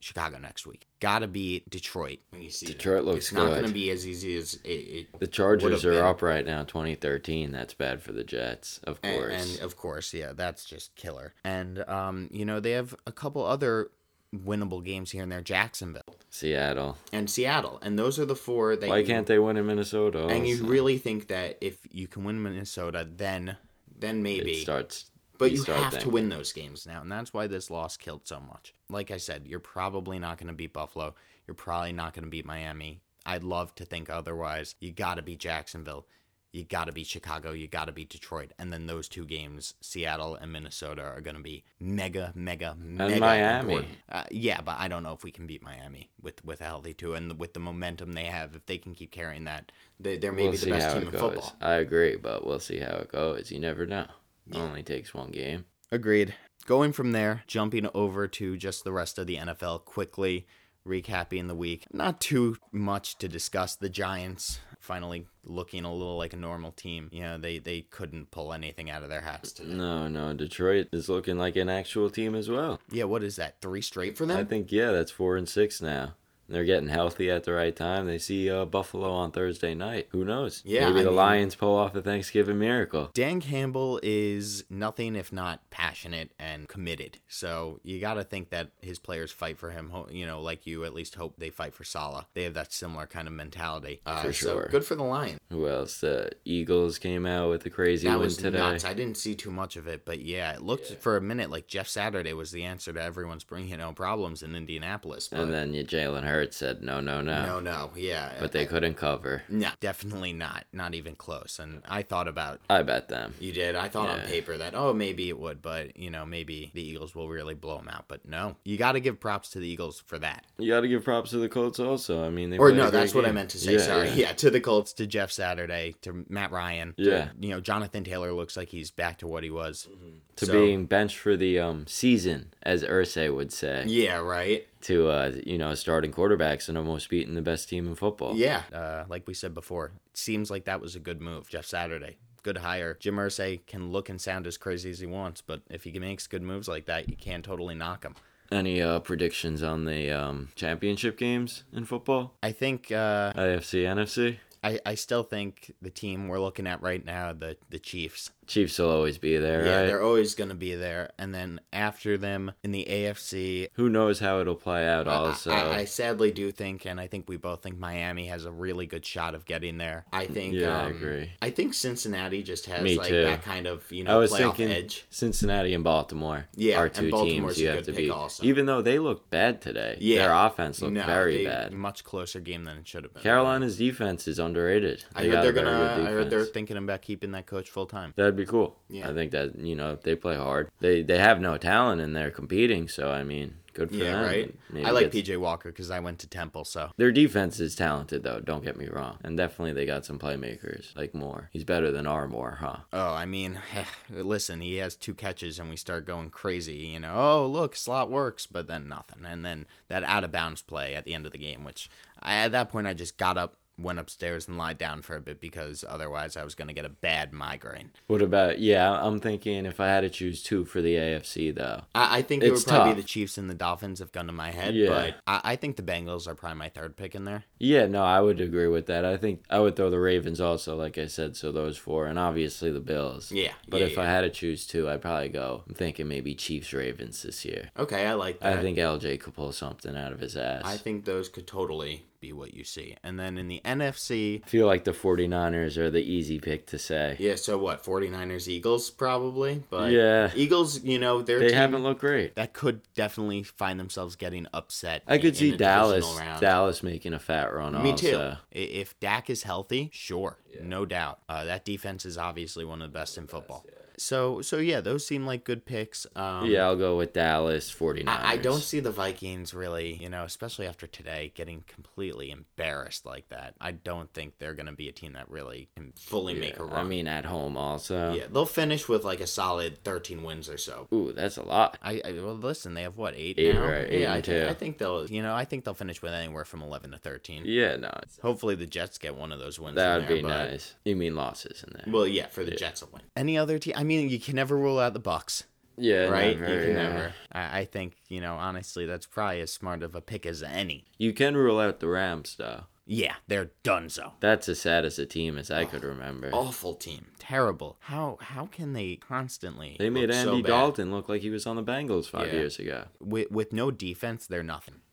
Speaker 5: Chicago next week. Got to beat Detroit when you see them.
Speaker 6: Detroit looks
Speaker 5: It's not
Speaker 6: good.
Speaker 5: going to be as easy as it. it
Speaker 6: The Chargers are
Speaker 5: been.
Speaker 6: up right now, 2013. That's bad for the Jets, of
Speaker 5: And,
Speaker 6: course.
Speaker 5: and of course, yeah, that's just killer. And um, you know, they have a couple other winnable games here and there. Jacksonville
Speaker 6: Seattle.
Speaker 5: and Seattle, and those are the four that
Speaker 6: Why
Speaker 5: you,
Speaker 6: can't they win in Minnesota?
Speaker 5: And you really think that if you can win Minnesota, then then maybe.
Speaker 6: it starts.
Speaker 5: but you
Speaker 6: start
Speaker 5: have to win those games now, and that's why this loss killed so much. Like I said, you're probably not going to beat Buffalo. You're probably not going to beat Miami. I'd love to think otherwise. You got to beat Jacksonville. You got to beat Chicago. You got to beat Detroit. And then those two games, Seattle and Minnesota, are going to be mega, mega, mega
Speaker 6: And
Speaker 5: Miami. Uh, yeah, but I don't know if we can beat Miami with with a healthy two and with the momentum they have. If they can keep carrying that, they, they're maybe
Speaker 6: We'll
Speaker 5: the best team in football.
Speaker 6: I agree, but we'll see how it goes. You never know. It only takes one game.
Speaker 5: Agreed. Going from there, jumping over to just the rest of the NFL quickly, recapping the week. Not too much to discuss. The Giants finally looking a little like a normal team. You know, they they couldn't pull anything out of their hats today.
Speaker 6: No, no. Detroit is looking like an actual team as well.
Speaker 5: Yeah, what is that? Three straight for them?
Speaker 6: I think yeah, that's four and six now. They're getting healthy at the right time. They see uh, Buffalo on Thursday night. Who knows?
Speaker 5: Yeah,
Speaker 6: maybe
Speaker 5: I
Speaker 6: the
Speaker 5: mean-
Speaker 6: Lions pull off a Thanksgiving miracle.
Speaker 5: Dan Campbell is nothing if not passionate and committed. So you got to think that his players fight for him. You know, like you at least hope they fight for Saleh. They have that similar kind of mentality. Uh,
Speaker 6: For
Speaker 5: so
Speaker 6: sure.
Speaker 5: good for the Lions.
Speaker 6: Who else? The Eagles came out with a crazy
Speaker 5: That
Speaker 6: win
Speaker 5: was
Speaker 6: today.
Speaker 5: nuts. I didn't see too much of it, but yeah, it looked for a minute like Jeff Saturday was the answer to everyone's bring you know problems in Indianapolis. But
Speaker 6: And then you- Jalen Hurts said no, no, no.
Speaker 5: no, no, yeah,
Speaker 6: But they
Speaker 5: I-
Speaker 6: couldn't cover.
Speaker 5: no, definitely not, not even close. And I thought about
Speaker 6: I bet them.
Speaker 5: you did. I thought on paper that oh maybe it would, but you know maybe the Eagles will really blow them out. But no, you got to give props to the Eagles for that.
Speaker 6: You got to give props to the Colts also. I mean, they
Speaker 5: Or no, that's what I meant to say.
Speaker 6: Yeah,
Speaker 5: Sorry,
Speaker 6: yeah.
Speaker 5: yeah. to the Colts, to Jeff Saturday, to Matt Ryan. to-
Speaker 6: Yeah.
Speaker 5: you know Jonathan Taylor looks like he's back to what he was. Mm-hmm.
Speaker 6: To
Speaker 5: So-
Speaker 6: being benched for the um season, as Irsay would say.
Speaker 5: Yeah, right.
Speaker 6: To uh, you know, starting quarterbacks and almost beating the best team in football.
Speaker 5: Yeah, uh, like we said before, it seems like that was a good move. Jeff Saturday, good hire. Jim Irsay can look and sound as crazy as he wants, but if he makes good moves like that, you can't totally knock him.
Speaker 6: Any uh predictions on the um championship games in football?
Speaker 5: I think uh,
Speaker 6: AFC, NFC.
Speaker 5: I, I still think the team we're looking at right now, the the Chiefs.
Speaker 6: Chiefs will always be there,
Speaker 5: Yeah,
Speaker 6: right?
Speaker 5: they're always going to be there. And then after them in the AFC,
Speaker 6: Who knows how it'll play out?
Speaker 5: I-
Speaker 6: Also,
Speaker 5: I, I sadly do think, and I think we both think Miami has a really good shot of getting there. I think.
Speaker 6: Yeah, I
Speaker 5: um,
Speaker 6: agree.
Speaker 5: I think Cincinnati just has
Speaker 6: Me
Speaker 5: like
Speaker 6: too.
Speaker 5: that kind of you
Speaker 6: I
Speaker 5: know
Speaker 6: was
Speaker 5: playoff
Speaker 6: thinking
Speaker 5: edge.
Speaker 6: Cincinnati and Baltimore
Speaker 5: Yeah,
Speaker 6: are two teams you have to beat.
Speaker 5: also.
Speaker 6: Even though they looked bad today,
Speaker 5: Yeah,
Speaker 6: their offense looked
Speaker 5: No,
Speaker 6: very
Speaker 5: they-
Speaker 6: bad.
Speaker 5: Much closer game than it should have been.
Speaker 6: Carolina's defense is underrated.
Speaker 5: I
Speaker 6: They
Speaker 5: heard
Speaker 6: got
Speaker 5: they're gonna. I heard they're thinking about keeping that coach full time.
Speaker 6: That'd that'd be cool.
Speaker 5: Yeah.
Speaker 6: I think that you know they play hard. They they have no talent and they're competing. So I mean, good for
Speaker 5: Yeah,
Speaker 6: them.
Speaker 5: right.
Speaker 6: Maybe
Speaker 5: I like PJ Walker because I went to Temple, so
Speaker 6: Their defense is talented though. Don't get me wrong, and definitely they got some playmakers like Moore. He's better than Armour, huh?
Speaker 5: Oh, I mean, listen, he has two catches and we start going crazy, you know. Oh, look, slot works, but then nothing. And then that out of bounds play at the end of the game, which I, at that point I just got up, went upstairs and lied down for a bit because otherwise I was going to get a bad migraine.
Speaker 6: What about yeah? I'm thinking if I had to choose two for the AFC though.
Speaker 5: I, I think it would probably
Speaker 6: tough.
Speaker 5: be the Chiefs and the Dolphins have gone to my head,
Speaker 6: Yeah.
Speaker 5: but I, I think the Bengals are probably my third pick in there.
Speaker 6: Yeah, no, I would agree with that. I think I would throw the Ravens also, like I said. So those four, and obviously the Bills.
Speaker 5: Yeah,
Speaker 6: But
Speaker 5: yeah,
Speaker 6: if I had to choose two, I'd probably go. I'm thinking maybe Chiefs Ravens this year.
Speaker 5: Okay, I like that.
Speaker 6: I think LJ could pull something out of his ass.
Speaker 5: I think those could totally be what you see. And then in the NFC,
Speaker 6: I feel like the 49ers are the easy pick to say.
Speaker 5: Yeah, so what? 49ers Eagles probably, but
Speaker 6: Yeah.
Speaker 5: Eagles, you know, their
Speaker 6: They
Speaker 5: team
Speaker 6: haven't looked great.
Speaker 5: that could definitely find themselves getting upset.
Speaker 6: I
Speaker 5: in-
Speaker 6: could see Dallas. Dallas making a fat run
Speaker 5: Me
Speaker 6: also.
Speaker 5: too. If Dak is healthy, sure, no doubt. Uh, that defense is obviously one of the best in football. So, so yeah, those seem like good picks. Um,
Speaker 6: Yeah, I'll go with Dallas 49ers.
Speaker 5: I, I don't see the Vikings really, you know, especially after today, getting completely embarrassed like that. I don't think they're going to be a team that really can fully make a run.
Speaker 6: I mean, at home also.
Speaker 5: yeah, they'll finish with like a solid 13 wins or so.
Speaker 6: Ooh, that's a lot.
Speaker 5: I, I well, listen. They have what eight,
Speaker 6: Eight,
Speaker 5: now?
Speaker 6: right, eight
Speaker 5: yeah, I,
Speaker 6: two.
Speaker 5: I think they'll. You know, I think they'll finish with anywhere from eleven to thirteen.
Speaker 6: Yeah, no,
Speaker 5: Hopefully, the Jets get one of those wins.
Speaker 6: That would
Speaker 5: there,
Speaker 6: be
Speaker 5: but-
Speaker 6: nice. You mean losses in there?
Speaker 5: Well, yeah, for the Jets to win. Any other team? I mean, you can never rule out the Bucs,
Speaker 6: yeah,
Speaker 5: right?
Speaker 6: never,
Speaker 5: you can
Speaker 6: yeah.
Speaker 5: never. I, I think you know, honestly, that's probably as smart of a pick as any.
Speaker 6: You can rule out the Rams though.
Speaker 5: Yeah, they're done. So
Speaker 6: That's as sad as a team as I could remember.
Speaker 5: awful team, terrible. How how can they constantly?
Speaker 6: They made
Speaker 5: so
Speaker 6: Andy
Speaker 5: bad?
Speaker 6: Dalton look like he was on the Bengals five
Speaker 5: Yeah.
Speaker 6: years ago.
Speaker 5: with with no defense. They're nothing.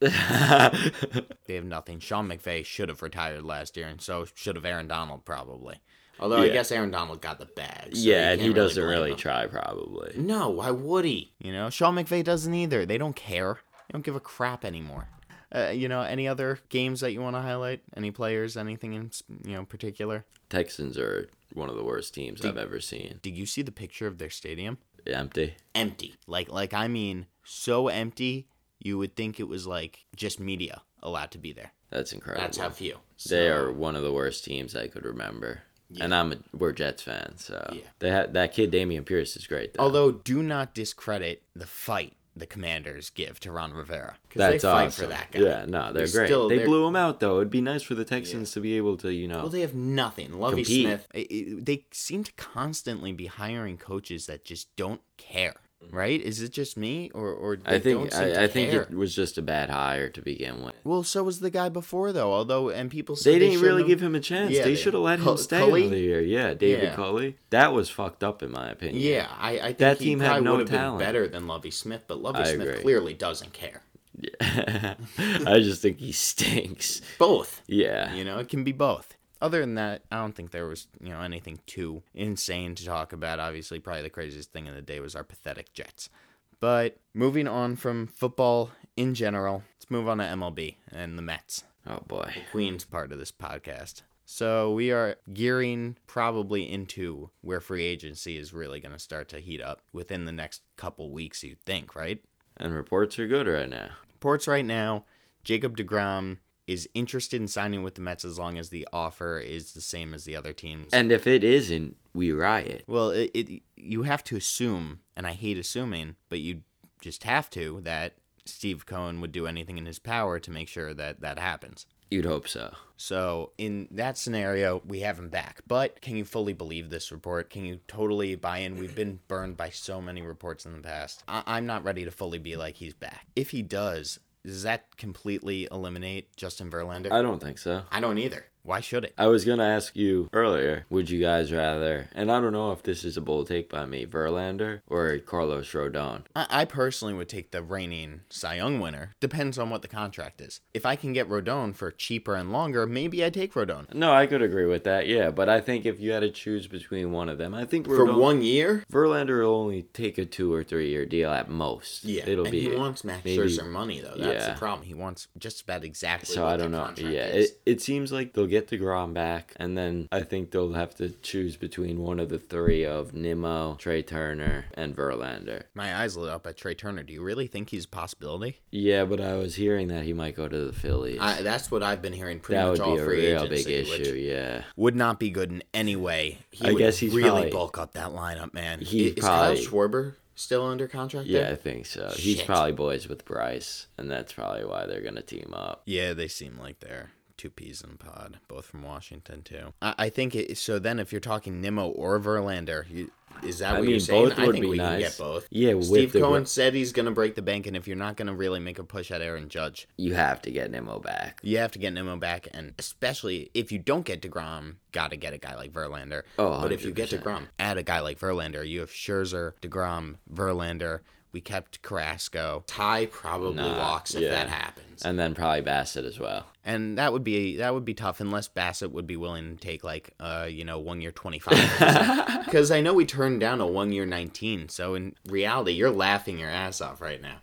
Speaker 5: They have nothing. Sean McVay should have retired last year, and so should have Aaron Donald probably. Although I guess Aaron Donald got the bag. so
Speaker 6: yeah,
Speaker 5: you
Speaker 6: and he
Speaker 5: can't
Speaker 6: doesn't really
Speaker 5: him.
Speaker 6: try probably.
Speaker 5: No, why would he? You know, Sean McVay doesn't either. They don't care. They don't give a crap anymore. Uh, you know, any other games that you want to highlight? Any players? Anything in you know particular?
Speaker 6: Texans are one of the worst teams I've ever seen.
Speaker 5: Did you see the picture of their stadium?
Speaker 6: Empty.
Speaker 5: Empty. Like like I mean, so empty. You would think it was like just media allowed to be there.
Speaker 6: That's incredible.
Speaker 5: That's how few.
Speaker 6: They are one of the worst teams I could remember. And I'm a, we're Jets fans, so
Speaker 5: Yeah.
Speaker 6: they had that kid Dameon Pierce is great. Though.
Speaker 5: Although, do not discredit the fight the Commanders give to Ron Rivera. 'Cause
Speaker 6: that's
Speaker 5: they fight
Speaker 6: awesome.
Speaker 5: for that guy.
Speaker 6: Yeah, no, they're, great.
Speaker 5: still-
Speaker 6: they
Speaker 5: they're-
Speaker 6: blew him out though. It'd be nice for the Texans to be able to, you know,
Speaker 5: Well, they have nothing. Lovie
Speaker 6: Compete.
Speaker 5: Smith. i- i- they seem to constantly be hiring coaches that just don't care. Mm-hmm. Right? Is it just me, or or
Speaker 6: I think
Speaker 5: don't seem to
Speaker 6: I, I think it was just a bad hire to begin with.
Speaker 5: Well, so was the guy before though. Although, and people
Speaker 6: They didn't really give him a chance.
Speaker 5: Yeah,
Speaker 6: they
Speaker 5: they-
Speaker 6: should have let him stay
Speaker 5: Culley?
Speaker 6: another year. Yeah, David
Speaker 5: Yeah.
Speaker 6: Culley. That was fucked up in my opinion.
Speaker 5: Yeah, I, I think
Speaker 6: That
Speaker 5: he
Speaker 6: team had no talent.
Speaker 5: been better than Lovie Smith, but Lovie
Speaker 6: I
Speaker 5: Smith
Speaker 6: agree.
Speaker 5: clearly doesn't care.
Speaker 6: Yeah. I just think he stinks.
Speaker 5: Both.
Speaker 6: Yeah.
Speaker 5: You know, it can be both. Other than that, I don't think there was, you know, anything too insane to talk about. Obviously, probably the craziest thing of the day was our pathetic Jets. But moving on from football in general, let's move on to MLB and the Mets.
Speaker 6: Oh boy.
Speaker 5: Queen's part of this podcast. So we are gearing probably into where free agency is really going to start to heat up within the next couple weeks, you'd think, right?
Speaker 6: And reports are good right now.
Speaker 5: Reports right now, Jacob DeGrom is interested in signing with the Mets as long as the offer is the same as the other teams.
Speaker 6: And if it isn't, we riot.
Speaker 5: well, it, it you have to assume, and I hate assuming, but you just have to that Steve Cohen would do anything in his power to make sure that that happens.
Speaker 6: You'd hope so.
Speaker 5: So in that scenario, we have him back. But can you fully believe this report? Can you totally buy in? We've been burned by so many reports in the past. I- I'm not ready to fully be like he's back. If he does, does that completely eliminate Justin Verlander?
Speaker 6: I don't think so.
Speaker 5: I don't either. Why should it?
Speaker 6: I was gonna ask you earlier, would you guys rather and I don't know if this is a bold take by me, Verlander or Carlos Rodon.
Speaker 5: I, I personally would take the reigning Cy Young winner. Depends on what the contract is. If I can get Rodon for cheaper and longer, maybe I take Rodon.
Speaker 6: No, I could agree with that, yeah. But I think if you had to choose between one of them, I think
Speaker 5: For one year?
Speaker 6: Verlander will only take a two or three year deal at most.
Speaker 5: Yeah,
Speaker 6: it'll
Speaker 5: and
Speaker 6: be.
Speaker 5: he wants Max
Speaker 6: maybe-
Speaker 5: Scherzer money though. That's
Speaker 6: yeah.
Speaker 5: the problem. He wants just about exactly.
Speaker 6: So I don't know. Yeah, it, it seems like they'll get DeGrom back, and then I think they'll have to choose between one of the three of Nimmo, Trea Turner, and Verlander.
Speaker 5: My eyes lit up at Trea Turner. Do you really think he's a possibility?
Speaker 6: Yeah, but I was hearing that he might go to the Phillies.
Speaker 5: I, that's what I've been hearing pretty
Speaker 6: that
Speaker 5: much
Speaker 6: would
Speaker 5: all
Speaker 6: be a real big issue. Yeah.
Speaker 5: would not be good in any way. He
Speaker 6: I
Speaker 5: would
Speaker 6: guess he's
Speaker 5: really
Speaker 6: probably-
Speaker 5: bulk up that lineup, man.
Speaker 6: He
Speaker 5: is
Speaker 6: probably-
Speaker 5: Kyle Schwarber still under contract?
Speaker 6: Yeah, I think so. He's probably boys with Bryce, and that's probably why they're gonna team up.
Speaker 5: Yeah, they seem like they're two peas in a pod, both from Washington too. I, I think it, so. Then, if you're talking Nimmo or Verlander, you, is that
Speaker 6: I
Speaker 5: what
Speaker 6: mean,
Speaker 5: you're saying?
Speaker 6: both
Speaker 5: I
Speaker 6: would
Speaker 5: think
Speaker 6: be
Speaker 5: we can get both.
Speaker 6: Yeah,
Speaker 5: Steve
Speaker 6: the
Speaker 5: Cohen
Speaker 6: gr-
Speaker 5: said he's going to break the bank, and if you're not going to really make a push at Aaron Judge,
Speaker 6: You have to get Nimmo back.
Speaker 5: you have to get Nimmo back, and especially if you don't get Degrom, got to get a guy like Verlander.
Speaker 6: Oh,
Speaker 5: but if you get
Speaker 6: 100%.
Speaker 5: Degrom, add a guy like Verlander. You have Scherzer, Degrom, Verlander. We kept Carrasco. Ty probably
Speaker 6: Nah,
Speaker 5: walks if
Speaker 6: yeah.
Speaker 5: that happens.
Speaker 6: And then probably Bassitt as well.
Speaker 5: And that would be that would be tough unless Bassitt would be willing to take like uh you know one year twenty five because I know we turned down a one year nineteen. So in reality, you're laughing your ass off right now.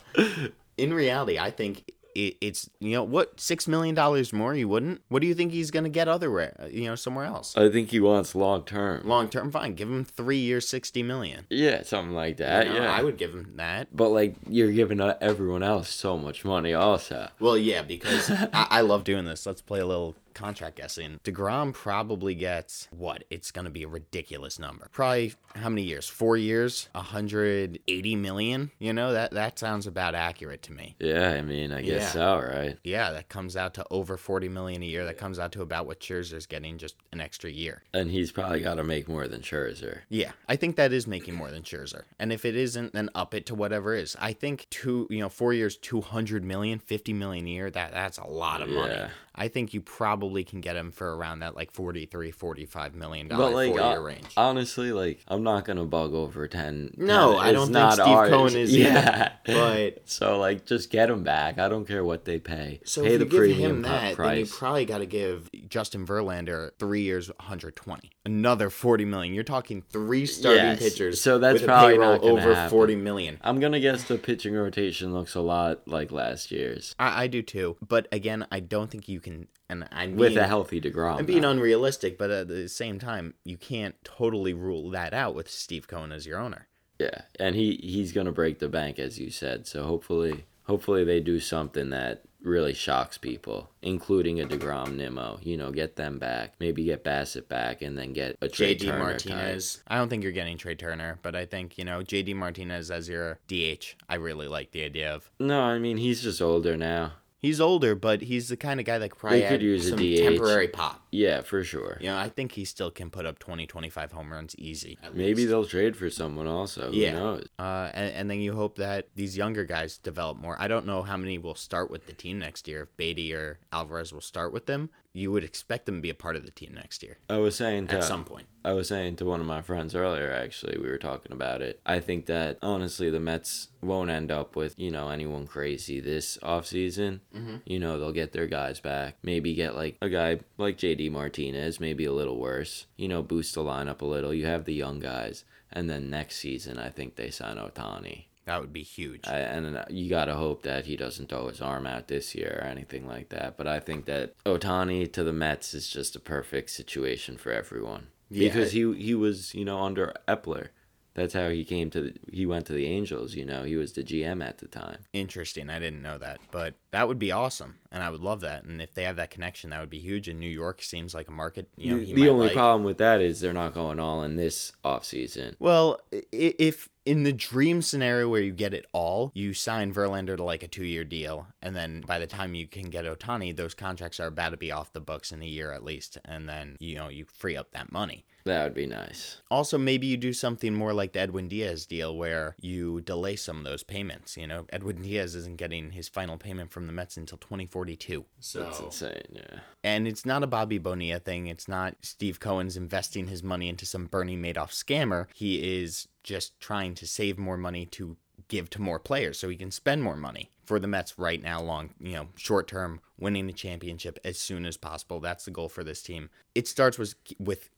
Speaker 5: In reality, I think it, it's you know what six million dollars more. You wouldn't. What do you think he's gonna get otherwhere? uh, You know somewhere else.
Speaker 6: I think he wants long term.
Speaker 5: Long term, fine. Give him three years, sixty million.
Speaker 6: Yeah, something like that.
Speaker 5: You know,
Speaker 6: yeah,
Speaker 5: I would give him that.
Speaker 6: But like, you're giving everyone else so much money, also.
Speaker 5: Well, yeah, because I, I love doing this. Let's play a little contract guessing. DeGrom probably gets what? It's going to be a ridiculous number. Probably how many years? Four years? 180 million? You know, that, that sounds about accurate to me.
Speaker 6: Yeah, I mean, I guess
Speaker 5: Yeah.
Speaker 6: so, right?
Speaker 5: Yeah, that comes out to over 40 million a year. That comes out to about what Scherzer's getting just an extra year.
Speaker 6: And he's probably got to make more than Scherzer.
Speaker 5: Yeah, I think that is making more than Scherzer. And if it isn't, then up it to whatever is. I think two, you know, four years, 200 million, 50 million a year, that that's a lot of money. I think you probably can get him for around that like 43, 45 million dollar
Speaker 6: like,
Speaker 5: four
Speaker 6: uh,
Speaker 5: range.
Speaker 6: honestly, like, I'm not gonna bug over ten.
Speaker 5: No,
Speaker 6: 10.
Speaker 5: I don't think Steve
Speaker 6: ours.
Speaker 5: Cohen is
Speaker 6: Yeah,
Speaker 5: either. But
Speaker 6: so like, just get him back. I don't care what they pay.
Speaker 5: so
Speaker 6: pay
Speaker 5: if
Speaker 6: the
Speaker 5: you give
Speaker 6: premium
Speaker 5: him
Speaker 6: pu-
Speaker 5: that, then you probably got to give Justin Verlander three years, 120, another 40 million. You're talking three starting
Speaker 6: Yes,
Speaker 5: pitchers.
Speaker 6: so that's probably not
Speaker 5: over
Speaker 6: happen.
Speaker 5: 40 million.
Speaker 6: I'm gonna guess the pitching rotation looks a lot like last year's
Speaker 5: I, I do too, but again, I don't think you can. And I mean,
Speaker 6: with a healthy Degrom.
Speaker 5: I'm being
Speaker 6: though.
Speaker 5: unrealistic, but at the same time, you can't totally rule that out with Steve Cohen as your owner.
Speaker 6: Yeah, and he he's gonna break the bank as you said. So hopefully, hopefully they do something that really shocks people, including a Degrom, Nimmo. You know, get them back. Maybe get Bassitt back, and then get a Trea
Speaker 5: JD
Speaker 6: Turner
Speaker 5: Martinez. I don't think you're getting Trea Turner, but I think you know JD Martinez as your DH. I really like the idea of.
Speaker 6: No, I mean he's just older now.
Speaker 5: He's older, but he's the kind of guy that could probably
Speaker 6: They could use a
Speaker 5: some
Speaker 6: DH.
Speaker 5: temporary pop.
Speaker 6: Yeah, for sure.
Speaker 5: You know, I think he still can put up 20, 25 home runs easy.
Speaker 6: Maybe
Speaker 5: least.
Speaker 6: they'll trade for someone also. Who
Speaker 5: Yeah.
Speaker 6: knows?
Speaker 5: Uh, and, and then you hope that these younger guys develop more. I don't know how many will start with the team next year. If Baty or Alvarez will start with them, you would expect them to be a part of the team next year
Speaker 6: I was saying to
Speaker 5: at some point.
Speaker 6: I was saying to one of my friends earlier, actually, we were talking about it. I think that honestly, the Mets won't end up with, you know, anyone crazy this offseason. Mm-hmm. You know, they'll get their guys back. Maybe get like a guy like JD Martinez, maybe a little worse. You know, boost the lineup a little. You have the young guys. And then next season, I think they sign Ohtani.
Speaker 5: That would be huge.
Speaker 6: I, and uh, you got to hope that he doesn't throw his arm out this year or anything like that. But I think that Ohtani to the Mets is just a perfect situation for everyone
Speaker 5: Yeah.
Speaker 6: because he he was you know under Eppler. That's how he came to the, he went to the Angels. You know he was the GM at the time.
Speaker 5: Interesting. I didn't know that, but that would be awesome, and I would love that. And if they have that connection, that would be huge. And New York seems like a market. You know,
Speaker 6: the
Speaker 5: he
Speaker 6: the
Speaker 5: might
Speaker 6: only
Speaker 5: like.
Speaker 6: problem with that is they're not going all in this offseason.
Speaker 5: Well, if in the dream scenario where you get it all, you sign Verlander to like a two-year deal, and then by the time you can get Ohtani, those contracts are about to be off the books in a year at least, and then you know you free up that money.
Speaker 6: That would be nice.
Speaker 5: Also, maybe you do something more like the Edwin Diaz deal where you delay some of those payments. You know, Edwin Diaz isn't getting his final payment from the Mets until 2042. So
Speaker 6: That's insane. Yeah.
Speaker 5: and it's not a Bobby Bonilla thing. It's not Steve Cohen's investing his money into some Bernie Madoff scammer. He is just trying to save more money to give to more players so he can spend more money for the Mets right now, long, you know, short term, winning the championship as soon as possible. That's the goal for this team. It starts with with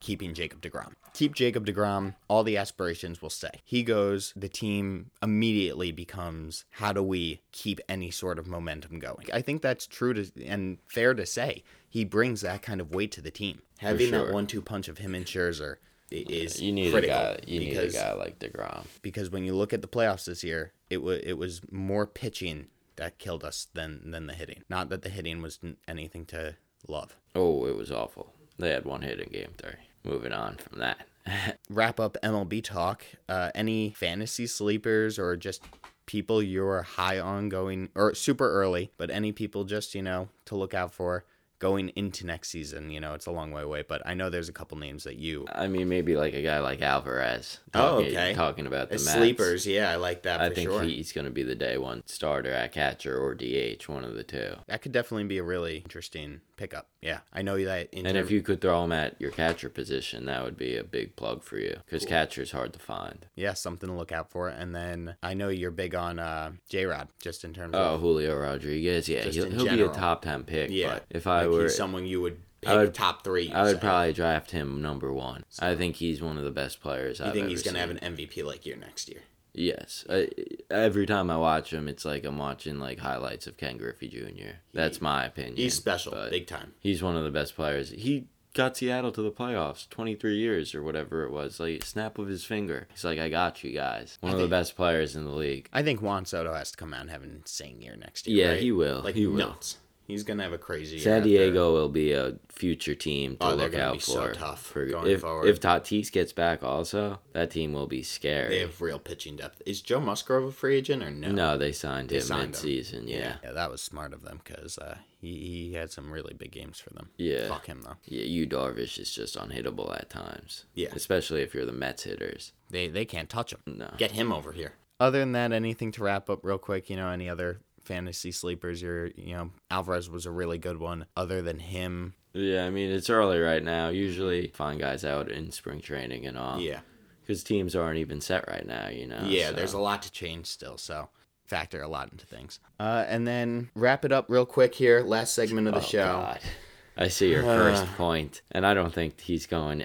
Speaker 5: keeping Jacob DeGrom. Keep Jacob DeGrom, all the aspirations will stay. He goes, the team immediately becomes how do we keep any sort of momentum going? I think that's true to and fair to say. He brings that kind of weight to the team. Having that one two punch of him and Scherzer is
Speaker 6: You need
Speaker 5: critical
Speaker 6: a guy. You need a
Speaker 5: because
Speaker 6: guy like Degrom.
Speaker 5: because when you look at the playoffs this year, it was it was more pitching that killed us than than the hitting. Not that the hitting was anything to love.
Speaker 6: Oh, it was awful. They had one hit in game three. Moving on from that.
Speaker 5: Wrap up MLB talk. Uh, any fantasy sleepers or just people you're high on going or super early, but any people just you know to look out for going into next season. You know, it's a long way away, but I know there's a couple names that you.
Speaker 6: I mean, maybe like a guy like Alvarez.
Speaker 5: Oh, okay.
Speaker 6: Talking about the Mets.
Speaker 5: sleepers, yeah, I like that.
Speaker 6: I think
Speaker 5: sure.
Speaker 6: he's going to be the day one starter at catcher or DH, one of the two.
Speaker 5: that could definitely be a really interesting pickup. Yeah, I know that. In
Speaker 6: And if you could throw him at your catcher position, that would be a big plug for you because catcher's hard to find.
Speaker 5: yeah, something to look out for. And then I know you're big on uh, J Rod, just in terms
Speaker 6: Oh,
Speaker 5: of
Speaker 6: Julio Rodriguez, yeah, he'll, he'll be a top ten pick.
Speaker 5: yeah.
Speaker 6: but if I
Speaker 5: he's someone you would pick
Speaker 6: I would-
Speaker 5: top three.
Speaker 6: I would
Speaker 5: so
Speaker 6: probably draft him number one. I think he's one of the best players.
Speaker 5: You
Speaker 6: I've
Speaker 5: think he's gonna have an MVP like year next year?
Speaker 6: Yes. I, every time I watch him, it's like I'm watching like highlights of Ken Griffey Jr. That's my opinion.
Speaker 5: He's special, big time.
Speaker 6: He's one of the best players. He got Seattle to the playoffs 23 years or whatever it was. Like snap of his finger. He's like, I got you guys. One
Speaker 5: I
Speaker 6: of the best players in the league.
Speaker 5: I think Juan Soto has to come out and have an insane year next year.
Speaker 6: Yeah,
Speaker 5: right?
Speaker 6: he will.
Speaker 5: Like
Speaker 6: He will.
Speaker 5: nuts. He's gonna have a crazy. year
Speaker 6: San Diego will be a future team to
Speaker 5: Oh,
Speaker 6: look out for.
Speaker 5: so tough
Speaker 6: for
Speaker 5: going
Speaker 6: if
Speaker 5: forward.
Speaker 6: if Tatis gets back, also that team will be scary.
Speaker 5: They have real pitching depth. Is Joe Musgrove a free agent or no?
Speaker 6: no, they signed
Speaker 5: They
Speaker 6: him
Speaker 5: signed
Speaker 6: mid-season. Yeah.
Speaker 5: Yeah, that was smart of them because uh, he he had some really big games for them.
Speaker 6: Yeah.
Speaker 5: Fuck him though.
Speaker 6: Yeah, you Darvish is just unhittable at times.
Speaker 5: Yeah.
Speaker 6: Especially if you're the Mets hitters.
Speaker 5: They they can't touch him.
Speaker 6: No.
Speaker 5: Get him over here. Other than that, anything to wrap up real quick? You know, any other fantasy sleepers? You're you know Alvarez was a really good one. Other than him,
Speaker 6: Yeah, I mean it's early right now. Usually find guys out in spring training and all.
Speaker 5: yeah,
Speaker 6: Because teams aren't even set right now, you know.
Speaker 5: yeah.
Speaker 6: so-
Speaker 5: There's a lot to change still, so factor a lot into things. Uh, and then wrap it up real quick here. Last segment of the
Speaker 6: Oh,
Speaker 5: show.
Speaker 6: God. I see your first point, and I don't think he's going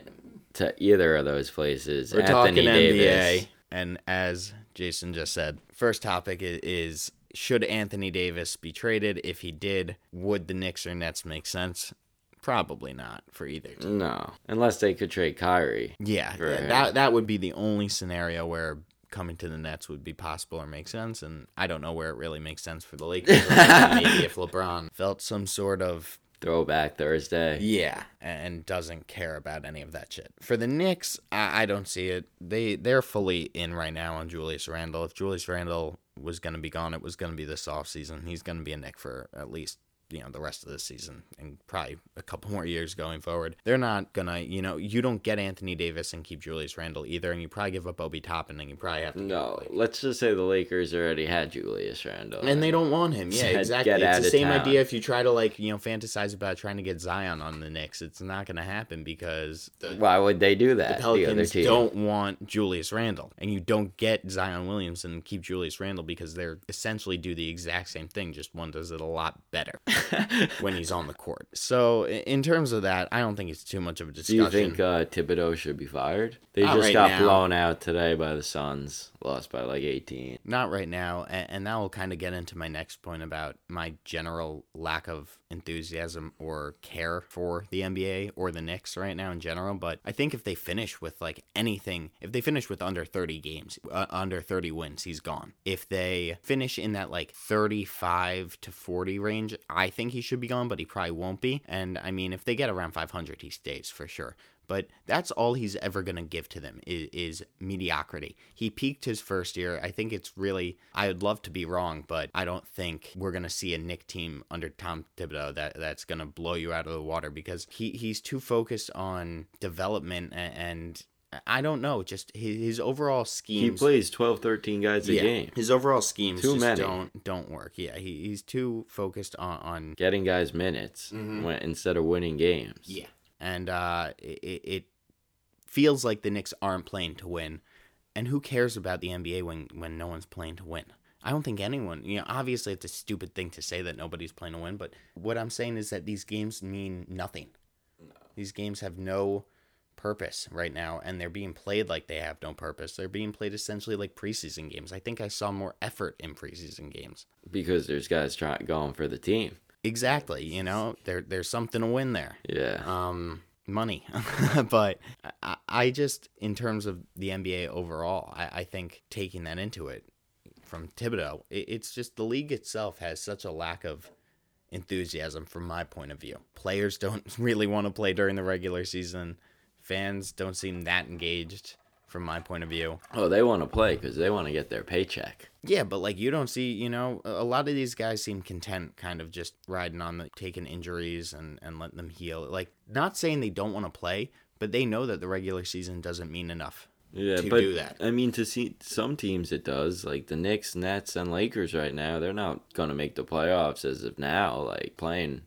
Speaker 6: to either of those places.
Speaker 5: We're
Speaker 6: Anthony
Speaker 5: talking
Speaker 6: Davis.
Speaker 5: NBA, and as Jason just said, first topic is should Anthony Davis be traded? If he did, would the Knicks or Nets make sense? Probably not for either. team.
Speaker 6: No, unless they could trade Kyrie.
Speaker 5: Yeah, that that would be the only scenario where coming to the Nets would be possible or make sense, and I don't know where it really makes sense for the Lakers. Maybe if LeBron felt some sort of
Speaker 6: Throwback Thursday.
Speaker 5: yeah, and doesn't care about any of that shit. For the Knicks, I, I don't see it. They they're fully in right now on Julius Randle. If Julius Randle was gonna be gone, it was gonna be this offseason. He's gonna be a Knick for at least you know the rest of the season and probably a couple more years going forward. They're not gonna you know you don't get Anthony Davis and keep Julius Randle either, and you probably give up Obi Toppin and you probably have to
Speaker 6: No, let's just say the Lakers already had Julius Randle.
Speaker 5: and they don't want him. Yeah, exactly.
Speaker 6: "Get
Speaker 5: It's the same
Speaker 6: town."
Speaker 5: idea if you try to like you know fantasize about trying to get Zion on the Knicks. It's not going to happen because the,
Speaker 6: Why would they do that?
Speaker 5: the
Speaker 6: The, other
Speaker 5: Pelicans
Speaker 6: team.
Speaker 5: don't want Julius Randle, and you don't get Zion Williamson and keep Julius Randle because they're essentially do the exact same thing. Just one does it a lot better when he's on the court. So in terms of that, I don't think it's too much of a discussion.
Speaker 6: Do you think uh, Thibodeau should be fired? They
Speaker 5: Not
Speaker 6: just
Speaker 5: right
Speaker 6: got
Speaker 5: now.
Speaker 6: blown out today by the Suns, lost by like 18.
Speaker 5: Not right now, and, and that will kind of get into my next point about my general lack of enthusiasm or care for the NBA or the Knicks right now in general. But I think if they finish with like anything, if they finish with under 30 games, uh, under 30 wins, he's gone. If they finish in that like 35 to 40 range, I think he should be gone, but he probably won't be. And I mean, if they get around 500, he stays for sure but that's all he's ever going to give to them is, is mediocrity. He peaked his first year. I think it's really, I would love to be wrong, but I don't think we're going to see a Knick team under Tom Thibodeau that, that's going to blow you out of the water because he, he's too focused on development and, and I don't know, just his, his overall
Speaker 6: scheme
Speaker 5: He
Speaker 6: plays 12, 13 guys a
Speaker 5: yeah,
Speaker 6: game.
Speaker 5: his overall schemes
Speaker 6: Too
Speaker 5: just
Speaker 6: many.
Speaker 5: don't don't work. Yeah, he, he's too focused on, on
Speaker 6: Getting guys minutes when, instead of winning games.
Speaker 5: Mm-hmm. Yeah. And uh, it, it feels like the Knicks aren't playing to win. And who cares about the NBA when, when no one's playing to win? I don't think anyone, you know, obviously it's a stupid thing to say that nobody's playing to win, but what I'm saying is that these games mean nothing. These games have no purpose right now, and they're being played like they have no purpose. They're being played essentially like preseason games. I think I saw more effort in preseason games.
Speaker 6: Because there's guys trying going for the team.
Speaker 5: Exactly. You know, there there's something to win there.
Speaker 6: Yeah.
Speaker 5: Um, money. but I, I just, in terms of the NBA overall, I, I think taking that into it from Thibodeau, it, it's just the league itself has such a lack of enthusiasm from my point of view. Players don't really want to play during the regular season. Fans don't seem that engaged from my point of view.
Speaker 6: Oh, they want to play because they want to get their paycheck.
Speaker 5: Yeah, but like you don't see, you know, a lot of these guys seem content kind of just riding on the taking injuries and, and letting them heal. Like, not saying they don't want to play, but they know that the regular season doesn't mean enough
Speaker 6: Yeah,
Speaker 5: to
Speaker 6: but
Speaker 5: do that.
Speaker 6: I mean, to see some teams, it does. Like the Knicks, Nets, and Lakers right now, they're not gonna make the playoffs as of now. Like playing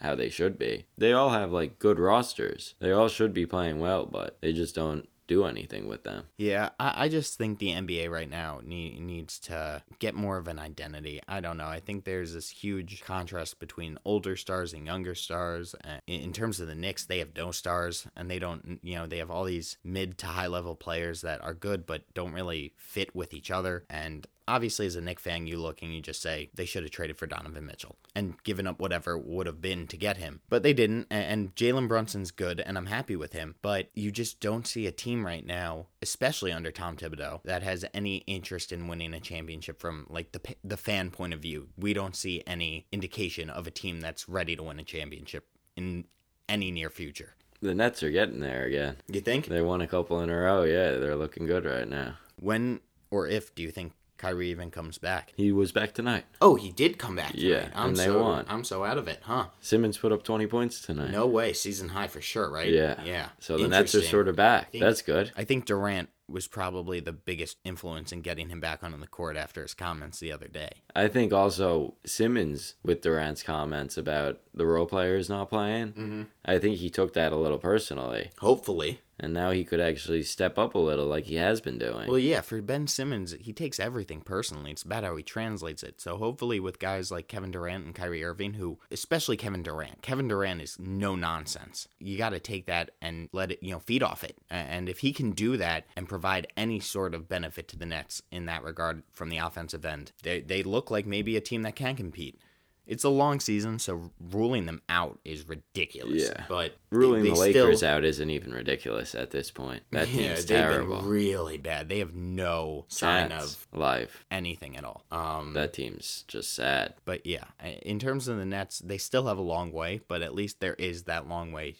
Speaker 6: how they should be. They all have like good rosters. They all should be playing well, but they just don't do anything with them.
Speaker 5: Yeah, I, I just think the NBA right now need, needs to get more of an identity. I don't know. I think there's this huge contrast between older stars and younger stars. In, in terms of the Knicks, they have no stars, and they don't, you know, they have all these mid to high level players that are good but don't really fit with each other. And obviously, as a Knick fan, you look and you just say they should have traded for Donovan Mitchell and given up whatever would have been to get him. But they didn't. And Jalen Brunson's good, and I'm happy with him. But you just don't see a team right now, especially under Tom Thibodeau, that has any interest in winning a championship from like the the fan point of view. We don't see any indication of a team that's ready to win a championship in any near future.
Speaker 6: The Nets are getting there again.
Speaker 5: You think?
Speaker 6: They won a couple in a row. Yeah, they're looking good right now.
Speaker 5: When or if do you think Kyrie even comes back?
Speaker 6: He was back tonight.
Speaker 5: Oh, he did come back.
Speaker 6: Yeah.
Speaker 5: I'm
Speaker 6: and they
Speaker 5: so,
Speaker 6: won.
Speaker 5: I'm so out of it, huh?
Speaker 6: Simmons put up 20 points tonight.
Speaker 5: No way, season high for sure, right?
Speaker 6: Yeah.
Speaker 5: yeah.
Speaker 6: So the Nets are sort of back.
Speaker 5: think-
Speaker 6: That's good.
Speaker 5: I think Durant was probably the biggest influence in getting him back on the court after his comments the other day.
Speaker 6: I think also Simmons with Durant's comments about the role players not playing.
Speaker 5: Mm-hmm.
Speaker 6: I think he took that a little personally,
Speaker 5: Hopefully.
Speaker 6: And now he could actually step up a little like he has been doing.
Speaker 5: Well, yeah, for Ben Simmons, he takes everything personally. It's about how he translates it. So hopefully, with guys like Kevin Durant and Kyrie Irving, who, especially Kevin Durant, Kevin Durant is no nonsense. You got to take that and let it, you know, feed off it. And if he can do that and provide any sort of benefit to the Nets in that regard from the offensive end, they, they look like maybe a team that can compete. It's a long season, so ruling them out is ridiculous.
Speaker 6: Yeah.
Speaker 5: But
Speaker 6: Ruling
Speaker 5: they
Speaker 6: the
Speaker 5: still-
Speaker 6: Lakers out isn't even ridiculous at this point. That
Speaker 5: yeah,
Speaker 6: team's terrible.
Speaker 5: been really bad. They have no sign
Speaker 6: Chance,
Speaker 5: of
Speaker 6: life.
Speaker 5: anything at all. Um,
Speaker 6: That team's just sad.
Speaker 5: but yeah, in terms of the Nets, they still have a long way, but at least there is that long way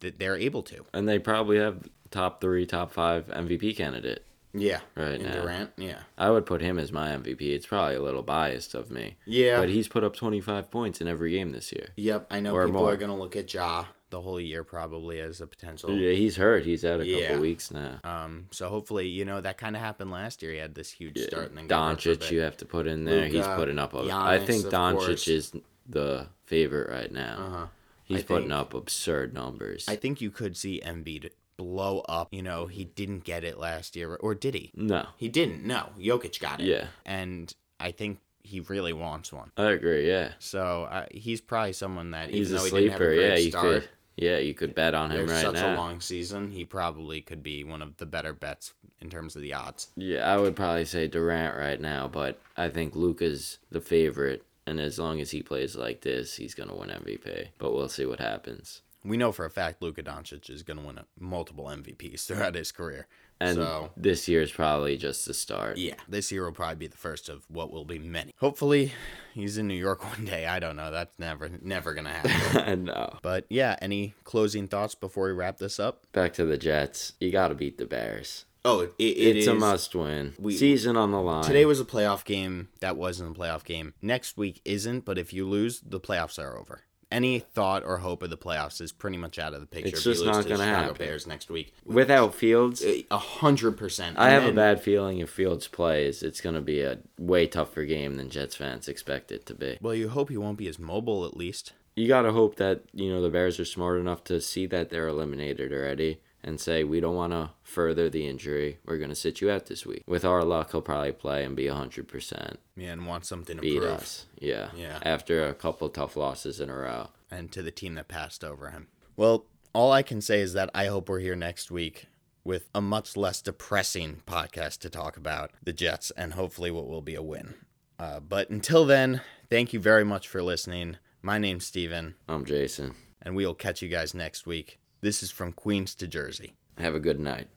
Speaker 5: that they're able to.
Speaker 6: And they probably have top three, top five MVP candidate.
Speaker 5: Yeah,
Speaker 6: Right now.
Speaker 5: Durant. Yeah,
Speaker 6: I would put him as my MVP. It's probably a little biased of me.
Speaker 5: yeah.
Speaker 6: But he's put up 25 points in every game this year.
Speaker 5: yep, I know
Speaker 6: or
Speaker 5: people
Speaker 6: more.
Speaker 5: are gonna look at Ja the whole year probably as a potential.
Speaker 6: Yeah, he's hurt. He's out a
Speaker 5: Yeah.
Speaker 6: couple weeks now.
Speaker 5: Um, so hopefully, you know that kind of happened last year. He had this huge
Speaker 6: Yeah,
Speaker 5: start and then got hurt for a
Speaker 6: Doncic, you have to put in there. he's putting up. A, I
Speaker 5: Giannis,
Speaker 6: think
Speaker 5: of
Speaker 6: Doncic
Speaker 5: course.
Speaker 6: is the favorite right now.
Speaker 5: Uh-huh.
Speaker 6: He's
Speaker 5: I
Speaker 6: putting
Speaker 5: think-
Speaker 6: up absurd numbers.
Speaker 5: I think you could see Embiid blow up. You know, he didn't get it last year, or did he?
Speaker 6: no,
Speaker 5: He didn't. No, Jokic got it.
Speaker 6: Yeah.
Speaker 5: and I think he really wants one.
Speaker 6: I agree. Yeah,
Speaker 5: So uh, he's probably someone that
Speaker 6: he's a
Speaker 5: though he didn't have a
Speaker 6: sleeper.
Speaker 5: great
Speaker 6: Yeah, you
Speaker 5: start,
Speaker 6: could. Yeah, you could bet on him right
Speaker 5: such
Speaker 6: now.
Speaker 5: a long season, he probably could be one of the better bets in terms of the odds.
Speaker 6: Yeah, I would probably say Durant right now, but I think Luka's the favorite. And as long as he plays like this, he's gonna win MVP. But we'll see what happens.
Speaker 5: We know for a fact Luka Doncic is going to win a, multiple MVPs throughout his career.
Speaker 6: And
Speaker 5: so
Speaker 6: this is probably just the start.
Speaker 5: yeah, this year will probably be the first of what will be many. Hopefully, he's in New York one day. I don't know. That's never never going to happen.
Speaker 6: I know.
Speaker 5: but yeah, any closing thoughts before we wrap this up?
Speaker 6: Back to the Jets. You got to beat the Bears.
Speaker 5: Oh, it, it
Speaker 6: it's a must win.
Speaker 5: We-
Speaker 6: Season on the line.
Speaker 5: Today was a playoff game. That wasn't a playoff game. Next week isn't, but if you lose, the playoffs are over. Any thought or hope of the playoffs is pretty much out of the picture.
Speaker 6: It's just not gonna
Speaker 5: Chicago
Speaker 6: happen.
Speaker 5: Bears next week.
Speaker 6: without Fields.
Speaker 5: A hundred percent.
Speaker 6: I have a bad feeling if Fields plays, it's going to be a way tougher game than Jets fans expect it to be.
Speaker 5: Well, you hope he won't be as mobile at least.
Speaker 6: You got to hope that, you know, the Bears are smart enough to see that they're eliminated already and say, we don't want to further the injury. We're going to sit you out this week. With our luck, he'll probably play and be 100%.
Speaker 5: Yeah, and want something to
Speaker 6: Beat
Speaker 5: prove.
Speaker 6: us. Yeah.
Speaker 5: Yeah.
Speaker 6: After a couple tough losses in a row.
Speaker 5: And to the team that passed over him. Well, all I can say is that I hope we're here next week with a much less depressing podcast to talk about the Jets and hopefully what will be a win. Uh, but until then, thank you very much for listening. My name's Steven,
Speaker 6: I'm Jason.
Speaker 5: and we'll catch you guys next week. This is from Queens to Jersey.
Speaker 6: Have a good night.